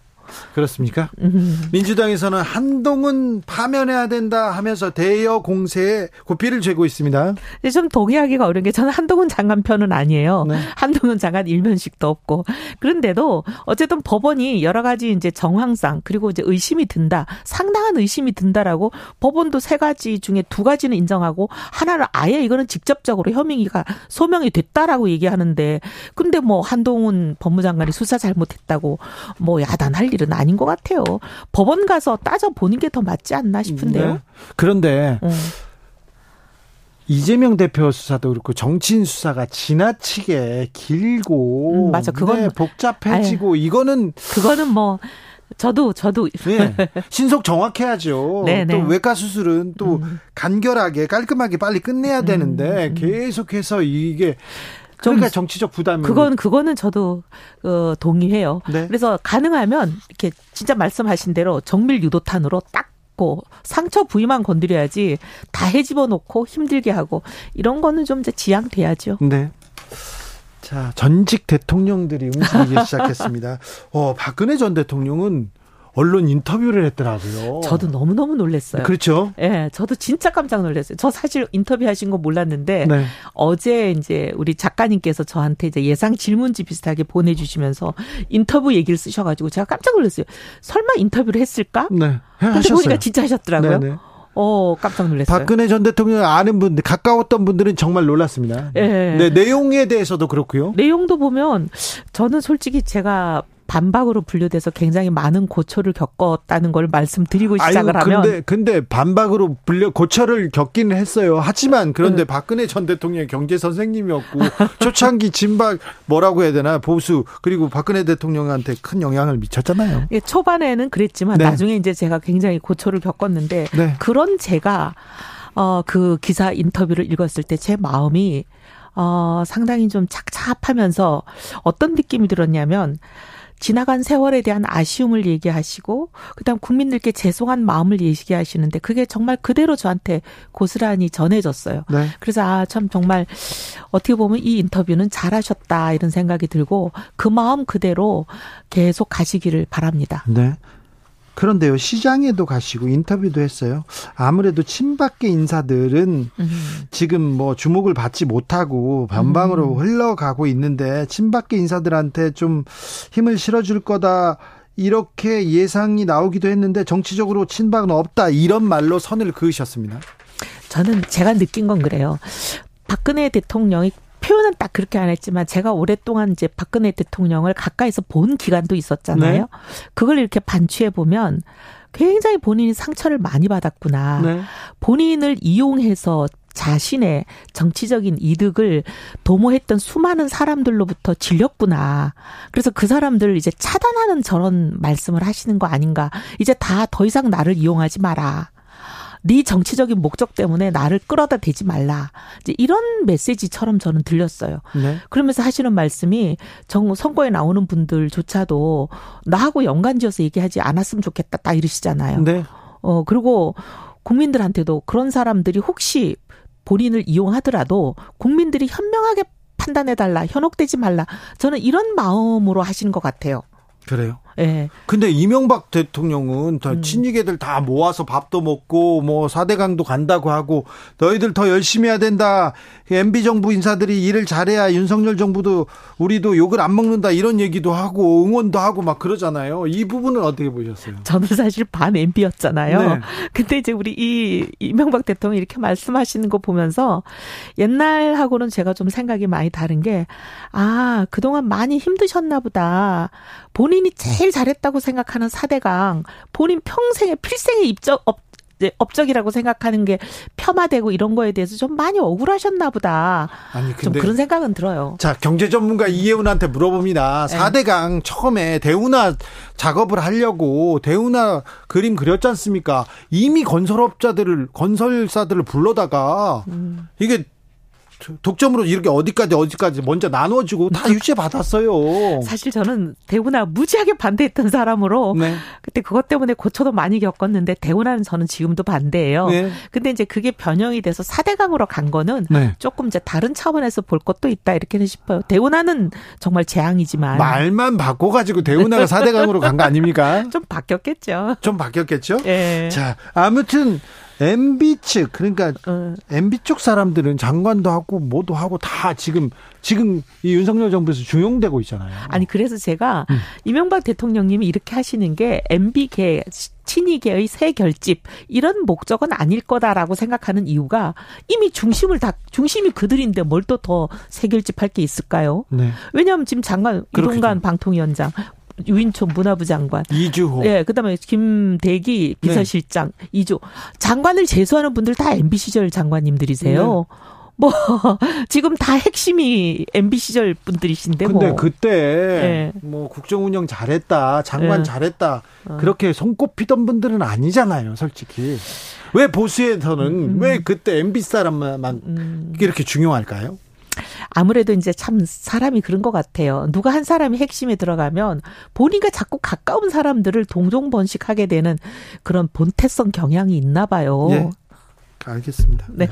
그렇습니까? 음. 민주당에서는 한동훈 파면해야 된다 하면서 대여 공세에 고삐를 죄고 있습니다.
좀 동의하기가 어려운 게 저는 한동훈 장관 편은 아니에요. 네. 한동훈 장관 일면식도 없고 그런데도 어쨌든 법원이 여러 가지 이제 정황상 그리고 이제 의심이 든다, 상당한 의심이 든다라고 법원도 세 가지 중에 두 가지는 인정하고 하나는 아예 이거는 직접적으로 혐의가 소명이 됐다라고 얘기하는데 근데 뭐 한동훈 법무장관이 수사 잘못했다고 뭐 야단할 일은 아닌 것 같아요. 법원 가서 따져 보는 게 더 맞지 않나 싶은데요. 네.
그런데 음. 이재명 대표 수사도 그렇고 정치인 수사가 지나치게 길고
음, 맞아 그건 네,
복잡해지고 아유, 이거는
그거는 뭐 저도 저도
네, 신속 정확해야죠. 네, 또 네. 외과 수술은 또 음. 간결하게 깔끔하게 빨리 끝내야 되는데 음, 음. 계속해서 이게 그러니까 정치적 부담이
그건 그거는 저도 어, 동의해요. 네. 그래서 가능하면 이렇게 진짜 말씀하신 대로 정밀 유도탄으로 딱 고 상처 부위만 건드려야지 다 해집어 놓고 힘들게 하고 이런 거는 좀 이제 지양돼야죠.
네. 자, 전직 대통령들이 움직이기 시작했습니다. 어, 박근혜 전 대통령은 언론 인터뷰를 했더라고요.
저도 너무너무 놀랐어요.
그렇죠.
예, 네, 저도 진짜 깜짝 놀랐어요. 저 사실 인터뷰 하신 거 몰랐는데 네. 어제 이제 우리 작가님께서 저한테 이제 예상 질문지 비슷하게 보내 주시면서 인터뷰 얘기를 쓰셔 가지고 제가 깜짝 놀랐어요. 설마 인터뷰를 했을까? 네. 근데 보니까 진짜 하셨더라고요. 네네. 어, 깜짝 놀랐어요.
박근혜 전 대통령 아는 분들, 가까웠던 분들은 정말 놀랐습니다. 네. 네, 내용에 대해서도 그렇고요.
내용도 보면 저는 솔직히 제가 반박으로 분류돼서 굉장히 많은 고초를 겪었다는 걸 말씀드리고 시작을 아유,
근데, 하면 근데 반박으로 분류 고초를 겪기는 했어요. 하지만 그런데 음. 박근혜 전 대통령의 경제 선생님이었고 초창기 진박 뭐라고 해야 되나 보수 그리고 박근혜 대통령한테 큰 영향을 미쳤잖아요.
예, 초반에는 그랬지만 네. 나중에 이제 제가 굉장히 고초를 겪었는데 네. 그런 제가 어 그 기사 인터뷰를 읽었을 때 제 마음이 어 상당히 좀 착잡하면서 어떤 느낌이 들었냐면 지나간 세월에 대한 아쉬움을 얘기하시고 그다음 국민들께 죄송한 마음을 얘기하시는데 그게 정말 그대로 저한테 고스란히 전해졌어요. 네. 그래서 아 참 정말 어떻게 보면 이 인터뷰는 잘하셨다 이런 생각이 들고 그 마음 그대로 계속 가시기를 바랍니다.
네. 그런데요, 시장에도 가시고 인터뷰도 했어요. 아무래도 친박계 인사들은 음. 지금 뭐 주목을 받지 못하고 반방으로 음. 흘러가고 있는데 친박계 인사들한테 좀 힘을 실어줄 거다. 이렇게 예상이 나오기도 했는데 정치적으로 친박은 없다. 이런 말로 선을 그으셨습니다.
저는 제가 느낀 건 그래요. 박근혜 대통령이 표현은 딱 그렇게 안 했지만 제가 오랫동안 이제 박근혜 대통령을 가까이서 본 기간도 있었잖아요. 네. 그걸 이렇게 반추해 보면 굉장히 본인이 상처를 많이 받았구나. 네. 본인을 이용해서 자신의 정치적인 이득을 도모했던 수많은 사람들로부터 질렸구나. 그래서 그 사람들을 이제 차단하는 저런 말씀을 하시는 거 아닌가. 이제 다 더 이상 나를 이용하지 마라. 네 정치적인 목적 때문에 나를 끌어다 대지 말라. 이제 이런 메시지처럼 저는 들렸어요. 네. 그러면서 하시는 말씀이 정 선거에 나오는 분들조차도 나하고 연관지어서 얘기하지 않았으면 좋겠다. 딱 이러시잖아요. 네. 어 그리고 국민들한테도 그런 사람들이 혹시 본인을 이용하더라도 국민들이 현명하게 판단해달라, 현혹되지 말라. 저는 이런 마음으로 하시는 것 같아요.
그래요? 예. 네. 근데 이명박 대통령은 다 음. 친이계들 다 모아서 밥도 먹고 뭐 4대 강도 간다고 하고 너희들 더 열심히 해야 된다. MB 정부 인사들이 일을 잘해야 윤석열 정부도 우리도 욕을 안 먹는다 이런 얘기도 하고 응원도 하고 막 그러잖아요. 이 부분은 어떻게 보셨어요?
저는 사실 반 MB였잖아요. 네. 근데 이제 우리 이 이명박 대통령이 이렇게 말씀하시는 거 보면서 옛날하고는 제가 좀 생각이 많이 다른 게 아, 그동안 많이 힘드셨나 보다. 본인이 제일 잘했다고 생각하는 사대강 본인 평생의 필생의 입적 업 업적이라고 생각하는 게 폄하되고 이런 거에 대해서 좀 많이 억울하셨나 보다. 아니, 좀 그런 생각은 들어요.
자, 경제 전문가 이혜훈한테 물어봅니다. 네. 4대강 처음에 대운하 작업을 하려고 대운하 그림 그렸지 않습니까? 이미 건설업자들을, 건설사들을 불러다가 음. 이게 독점으로 이렇게 어디까지 어디까지 먼저 나눠주고 다 유죄 받았어요.
사실 저는 대우나 무지하게 반대했던 사람으로 네. 그때 그것 때문에 고초도 많이 겪었는데 대우나는 저는 지금도 반대예요. 네. 근데 이제 그게 변형이 돼서 4대강으로 간 거는 네. 조금 이제 다른 차원에서 볼 것도 있다 이렇게는 싶어요. 대우나는 정말 재앙이지만
말만 바꿔 가지고 대우나가 4대강으로 간 거 아닙니까?
좀 바뀌었겠죠.
좀 바뀌었겠죠? 예. 자, 아무튼 MB 측 그러니까 어. MB 쪽 사람들은 장관도 하고 뭐도 하고 다 지금 지금 이 윤석열 정부에서 중용되고 있잖아요.
아니 그래서 제가 음. 이명박 대통령님이 이렇게 하시는 게 MB계 친이계의 새 결집 이런 목적은 아닐 거다라고 생각하는 이유가 이미 중심을 다 중심이 그들인데 뭘 또 더 새 결집할 게 있을까요? 네. 왜냐하면 지금 장관 이동관 방통위원장 유인촌 문화부 장관.
이주호.
예, 그다음에 김대기 비서실장 네. 이주 장관을 제수하는 분들 다 MB 시절 장관님들이세요. 네. 뭐 지금 다 핵심이 MB 시절 분들이신데
근데 뭐. 그때 네. 뭐 국정 운영 잘했다, 장관 네. 잘했다 어. 그렇게 손꼽히던 분들은 아니잖아요, 솔직히. 왜 보수에서는 음. 왜 그때 MB 사람만 음. 이렇게 중요할까요?
아무래도 이제 참 사람이 그런 것 같아요. 누가 한 사람이 핵심에 들어가면 본인과 자꾸 가까운 사람들을 동종번식하게 되는 그런 본태성 경향이 있나 봐요. 네.
알겠습니다.
네.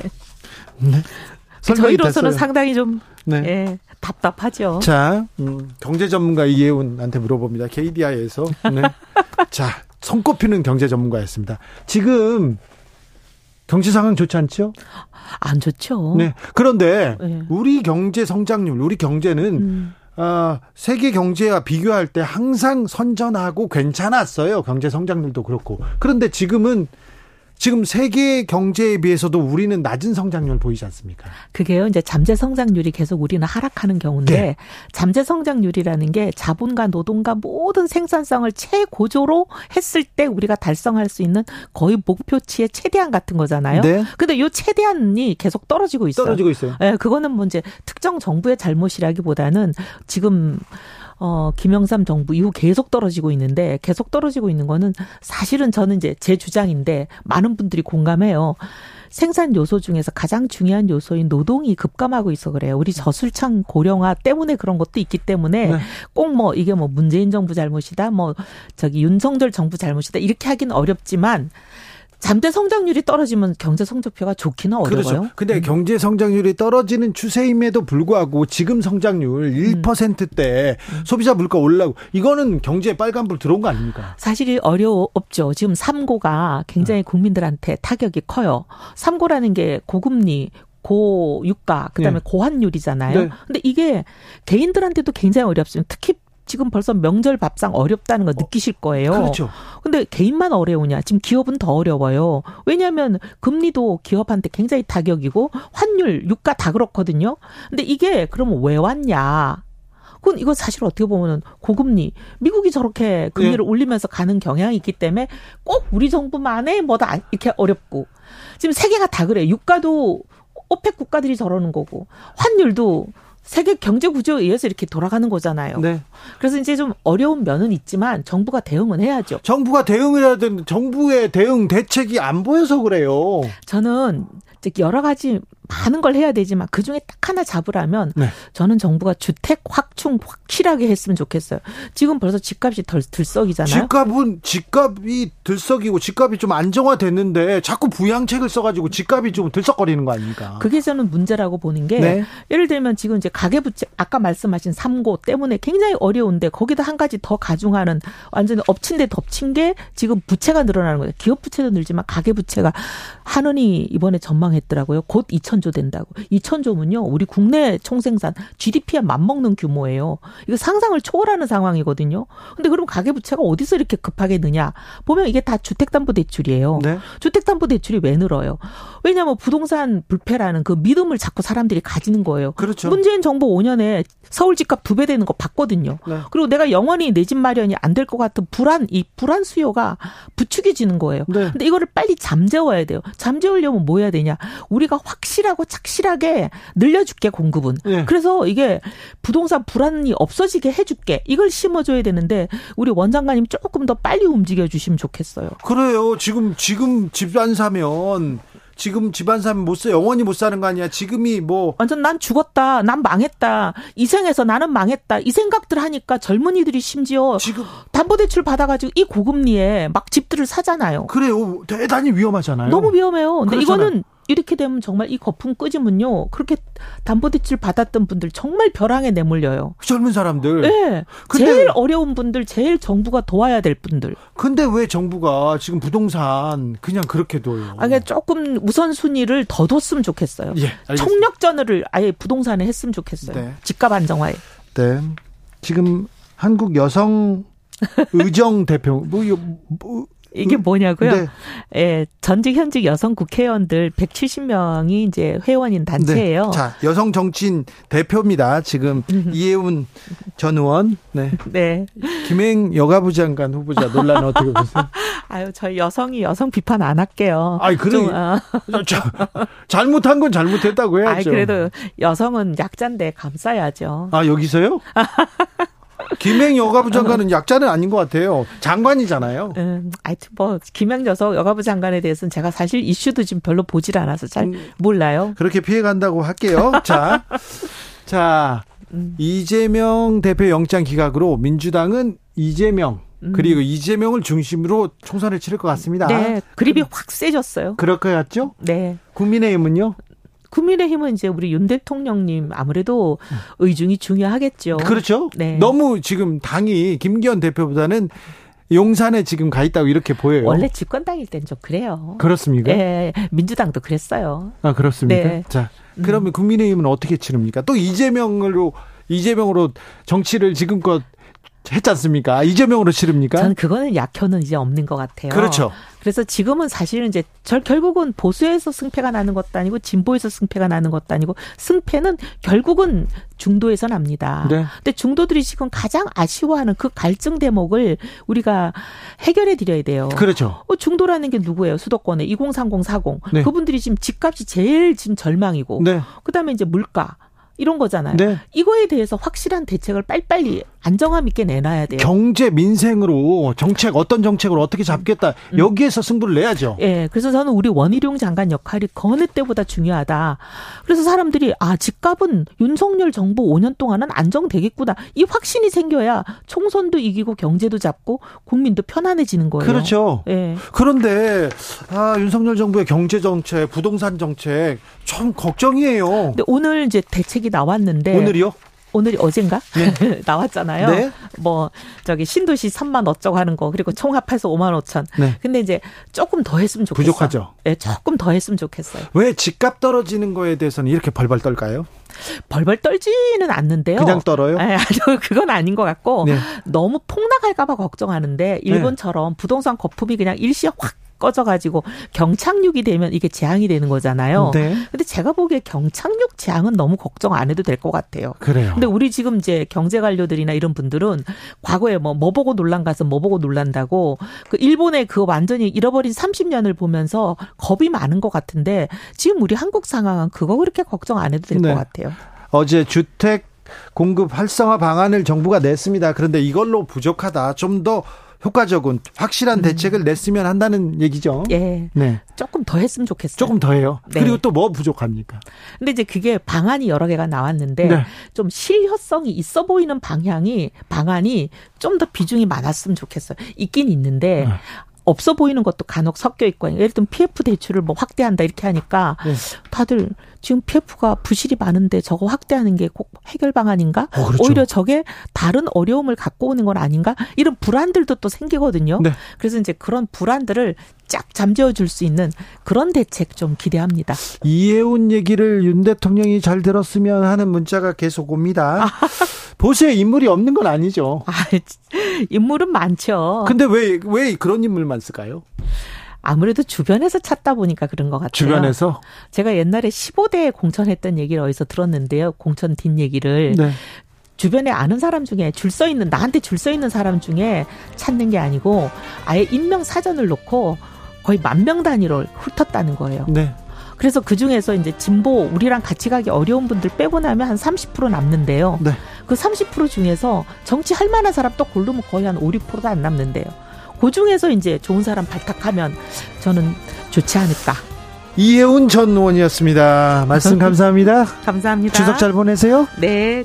네. 저희로서는 됐어요. 상당히 좀 네. 예, 답답하죠.
자, 음, 경제 전문가 이혜훈한테 물어봅니다. KDI에서. 네. 자, 손꼽히는 경제 전문가였습니다. 지금 경제 상황 좋지 않죠?
안 좋죠.
네. 그런데 네. 우리 경제 성장률, 우리 경제는 음. 어, 세계 경제와 비교할 때 항상 선전하고 괜찮았어요. 경제 성장률도 그렇고. 그런데 지금은 지금 세계 경제에 비해서도 우리는 낮은 성장률 보이지 않습니까?
그게요. 이제 잠재 성장률이 계속 우리는 하락하는 경우인데 네. 잠재 성장률이라는 게 자본과 노동과 모든 생산성을 최고조로 했을 때 우리가 달성할 수 있는 거의 목표치의 최대한 같은 거잖아요. 네. 근데 요 최대한이 계속 떨어지고 있어요.
떨어지고 있어요.
예, 네, 그거는 뭐 이제 특정 정부의 잘못이라기보다는 지금 어, 김영삼 정부 이후 계속 떨어지고 있는데 계속 떨어지고 있는 거는 사실은 저는 이제 제 주장인데 많은 분들이 공감해요. 생산 요소 중에서 가장 중요한 요소인 노동이 급감하고 있어 그래요. 우리 저술창 고령화 때문에 그런 것도 있기 때문에 네. 꼭뭐 이게 뭐 문재인 정부 잘못이다, 뭐 저기 윤석열 정부 잘못이다 이렇게 하기는 어렵지만 잠재 성장률이 떨어지면 경제 성적표가 좋기는 어려워요. 그렇죠.
근데 음. 경제 성장률이 떨어지는 추세임에도 불구하고 지금 성장률 1%대 음. 소비자 물가 올라고 이거는 경제에 빨간불 들어온 거 아닙니까?
사실이 어려웠죠. 지금 삼고가 굉장히 네. 국민들한테 타격이 커요. 삼고라는 게 고금리, 고유가, 그다음에 네. 고환율이잖아요. 네. 근데 이게 개인들한테도 굉장히 어렵습니다. 특히 지금 벌써 명절 밥상 어렵다는 거 느끼실 거예요.
그렇죠.
근데 개인만 어려우냐? 지금 기업은 더 어려워요. 왜냐하면 금리도 기업한테 굉장히 타격이고 환율, 유가 다 그렇거든요. 근데 이게 그러면 왜 왔냐? 그건 이거 사실 어떻게 보면은 고금리 미국이 저렇게 금리를 네. 올리면서 가는 경향이 있기 때문에 꼭 우리 정부만의 뭐다 이렇게 어렵고 지금 세계가 다 그래. 유가도 오펙 국가들이 저러는 거고 환율도 세계 경제 구조에 의해서 이렇게 돌아가는 거잖아요. 네. 그래서 이제 좀 어려운 면은 있지만 정부가 대응은 해야죠.
정부가 대응을 해야 되는데 정부의 대응 대책이 안 보여서 그래요.
저는 여러 가지 많은 걸 해야 되지만 그 중에 딱 하나 잡으라면 네. 저는 정부가 주택 확충 확실하게 했으면 좋겠어요. 지금 벌써 집값이 덜 들썩이잖아요.
집값은 집값이 들썩이고 집값이 좀 안정화됐는데 자꾸 부양책을 써가지고 집값이 좀 들썩거리는 거 아닙니까?
그게 저는 문제라고 보는 게 네. 예를 들면 지금 이제 가계부채 아까 말씀하신 삼고 때문에 굉장히 어려운데 거기다 한 가지 더 가중하는 완전히 엎친 데 덮친 게 지금 부채가 늘어나는 거예요. 기업 부채도 늘지만 가계 부채가 한은이 이번에 전망했더라고요. 곧2 천조 된다고. 2천조면요. 우리 국내 총생산 GDP에 맞먹는 규모예요. 이거 상상을 초월하는 상황이거든요. 근데 그럼 가계 부채가 어디서 이렇게 급하게 느냐? 보면 이게 다 주택 담보 대출이에요. 네. 주택 담보 대출이 왜 늘어요? 왜냐하면 부동산 불패라는 그 믿음을 자꾸 사람들이 가지는 거예요.
그렇죠.
문재인 정부 5년에 서울 집값 두 배 되는 거 봤거든요. 네. 그리고 내가 영원히 내 집 마련이 안 될 것 같은 불안, 이 불안 수요가 부추겨지는 거예요. 네. 근데 이거를 빨리 잠재워야 돼요. 잠재우려면 뭐 해야 되냐? 우리가 확실하고 착실하게 늘려줄게 공급은. 네. 그래서 이게 부동산 불안이 없어지게 해줄게. 이걸 심어줘야 되는데 우리 원장관님 조금 더 빨리 움직여 주시면 좋겠어요.
그래요. 지금 지금 집 안 사면 지금 집안 사면 못 사, 영원히 못 사는 거 아니야. 지금이 뭐.
완전 난 죽었다. 난 망했다. 이 생에서 나는 망했다. 이 생각들 하니까 젊은이들이 심지어. 지금. 담보대출 받아가지고 이 고금리에 막 집들을 사잖아요.
그래요. 대단히 위험하잖아요.
너무 위험해요. 근데 그렇잖아요. 이거는 이렇게 되면 정말 이 거품 끄지면요. 그렇게 담보대출 받았던 분들 정말 벼랑에 내몰려요.
젊은 사람들.
네. 제일 어려운 분들, 제일 정부가 도와야 될 분들.
근데 왜 정부가 지금 부동산 그냥 그렇게 둬요?
아, 그러니까 조금 우선순위를 더 뒀으면 좋겠어요. 예, 총력전을 아예 부동산에 했으면 좋겠어요. 네. 집값 안정화에.
네. 지금 한국 여성 의정 대표 뭐,
뭐 이게 음, 뭐냐고요? 네. 예, 전직 현직 여성 국회의원들 170명이 이제 회원인 단체예요. 네.
자, 여성 정치인 대표입니다. 지금 이혜훈 전 의원, 네. 네. 김행 여가부 장관 후보자 논란 어떻게 보세요?
아유, 저희 여성이 여성 비판 안 할게요.
아니, 그래. 좀, 어. 잘못한 건 잘못했다고 해야죠. 아니,
그래도 여성은 약자인데 감싸야죠.
아, 여기서요? 김행 여가부 장관은 약자는 아닌 것 같아요. 장관이잖아요.
음, 하여튼 뭐 김행 여서 여가부 장관에 대해서는 제가 사실 이슈도 지금 별로 보질 않아서 잘 음, 몰라요.
그렇게 피해 간다고 할게요. 자, 자 음. 이재명 대표 영장 기각으로 민주당은 이재명 음. 그리고 이재명을 중심으로 총선을 치를 것 같습니다.
네, 그립이 확 세졌어요.
그럴 것 같죠?
네.
국민의힘은요?
국민의힘은 이제 우리 윤 대통령님 아무래도 의중이 중요하겠죠.
그렇죠. 네. 너무 지금 당이 김기현 대표보다는 용산에 지금 가 있다고 이렇게 보여요.
원래 집권당일 땐 좀 그래요.
그렇습니까?
네, 민주당도 그랬어요.
아 그렇습니까? 네. 자, 그러면 음. 국민의힘은 어떻게 치릅니까? 또 이재명으로 이재명으로 정치를 지금껏 했지 않습니까? 이재명으로 치릅니까?
저는 그거는 약효는 이제 없는 것 같아요.
그렇죠.
그래서 지금은 사실은 이제 절 결국은 보수에서 승패가 나는 것도 아니고 진보에서 승패가 나는 것도 아니고 승패는 결국은 중도에서 납니다. 네. 근데 중도들이 지금 가장 아쉬워하는 그 갈증 대목을 우리가 해결해 드려야 돼요.
그렇죠.
어, 중도라는 게 누구예요? 수도권에 2030, 40. 네. 그분들이 지금 집값이 제일 지금 절망이고 네. 그다음에 이제 물가 이런 거잖아요. 네. 이거에 대해서 확실한 대책을 빨리빨리 안정감 있게 내놔야 돼요.
경제 민생으로 정책 어떤 정책으로 어떻게 잡겠다 음. 여기에서 승부를 내야죠.
예. 네, 그래서 저는 우리 원희룡 장관 역할이 거느 때보다 중요하다. 그래서 사람들이 아 집값은 윤석열 정부 5년 동안은 안정되겠구나 이 확신이 생겨야 총선도 이기고 경제도 잡고 국민도 편안해지는 거예요.
그렇죠. 예. 네. 그런데 아 윤석열 정부의 경제 정책, 부동산 정책 좀 걱정이에요.
근데 오늘 이제 대책이 나왔는데
오늘이요?
오늘이 어젠가 네. 나왔잖아요. 네. 뭐 저기 신도시 3만 어쩌고 하는 거 그리고 총합해서 5만 5천. 네. 근데 이제 조금 더 했으면 좋겠어요.
부족하죠.
네, 조금 더 했으면 좋겠어요.
왜 집값 떨어지는 거에 대해서는 이렇게 벌벌 떨까요?
벌벌 떨지는 않는데요.
그냥 떨어요?
네, 아니요, 그건 아닌 것 같고 네. 너무 폭락할까봐 걱정하는데 일본처럼 부동산 거품이 그냥 일시에 확 꺼져가지고 경착륙이 되면 이게 재앙이 되는 거잖아요. 네. 근데 제가 보기에 경착륙 재앙은 너무 걱정 안 해도 될 것 같아요.
그래요.
근데 우리 지금 이제 경제 관료들이나 이런 분들은 과거에 뭐, 뭐 보고 논란 가서 뭐 보고 논란다고 그 일본의 그 완전히 잃어버린 30년을 보면서 겁이 많은 것 같은데 지금 우리 한국 상황은 그거 그렇게 걱정 안 해도 될것 네. 같아요.
어제 주택 공급 활성화 방안을 정부가 냈습니다. 그런데 이걸로 부족하다. 좀더 효과적인 확실한 음. 대책을 냈으면 한다는 얘기죠.
예. 네. 조금 더 했으면 좋겠어요.
조금 더 해요. 네. 그리고 또 뭐 부족합니까?
근데 이제 그게 방안이 여러 개가 나왔는데 네. 좀 실효성이 있어 보이는 방향이 방안이 좀 더 비중이 많았으면 좋겠어요. 있긴 있는데 네. 없어 보이는 것도 간혹 섞여 있고 예를 들면 PF 대출을 뭐 확대한다 이렇게 하니까 네. 다들 지금 PF가 부실이 많은데 저거 확대하는 게 꼭 해결 방안인가? 어, 그렇죠. 오히려 저게 다른 어려움을 갖고 오는 건 아닌가? 이런 불안들도 또 생기거든요. 네. 그래서 이제 그런 불안들을 쫙 잠재워 줄 수 있는 그런 대책 좀 기대합니다.
이해운 얘기를 윤 대통령이 잘 들었으면 하는 문자가 계속 옵니다. 보수에 인물이 없는 건 아니죠. 아,
인물은 많죠.
근데 왜, 왜 그런 인물만 쓸까요?
아무래도 주변에서 찾다 보니까 그런 것 같아요.
주변에서?
제가 옛날에 15대 공천했던 얘기를 어디서 들었는데요. 공천 뒷 얘기를. 네. 주변에 아는 사람 중에 줄 서 있는 나한테 줄 서 있는 사람 중에 찾는 게 아니고 아예 인명 사전을 놓고 거의 만 명 단위로 훑었다는 거예요. 네. 그래서 그 중에서 이제 진보 우리랑 같이 가기 어려운 분들 빼고 나면 한 30% 남는데요. 네. 그 30% 중에서 정치 할 만한 사람 또 고르면 거의 한 5, 6%도 안 남는데요. 그 중에서 이제 좋은 사람 발탁하면 저는 좋지 않을까.
이혜훈 전 의원이었습니다. 말씀 감사합니다.
감사합니다.
추석 잘 보내세요.
네.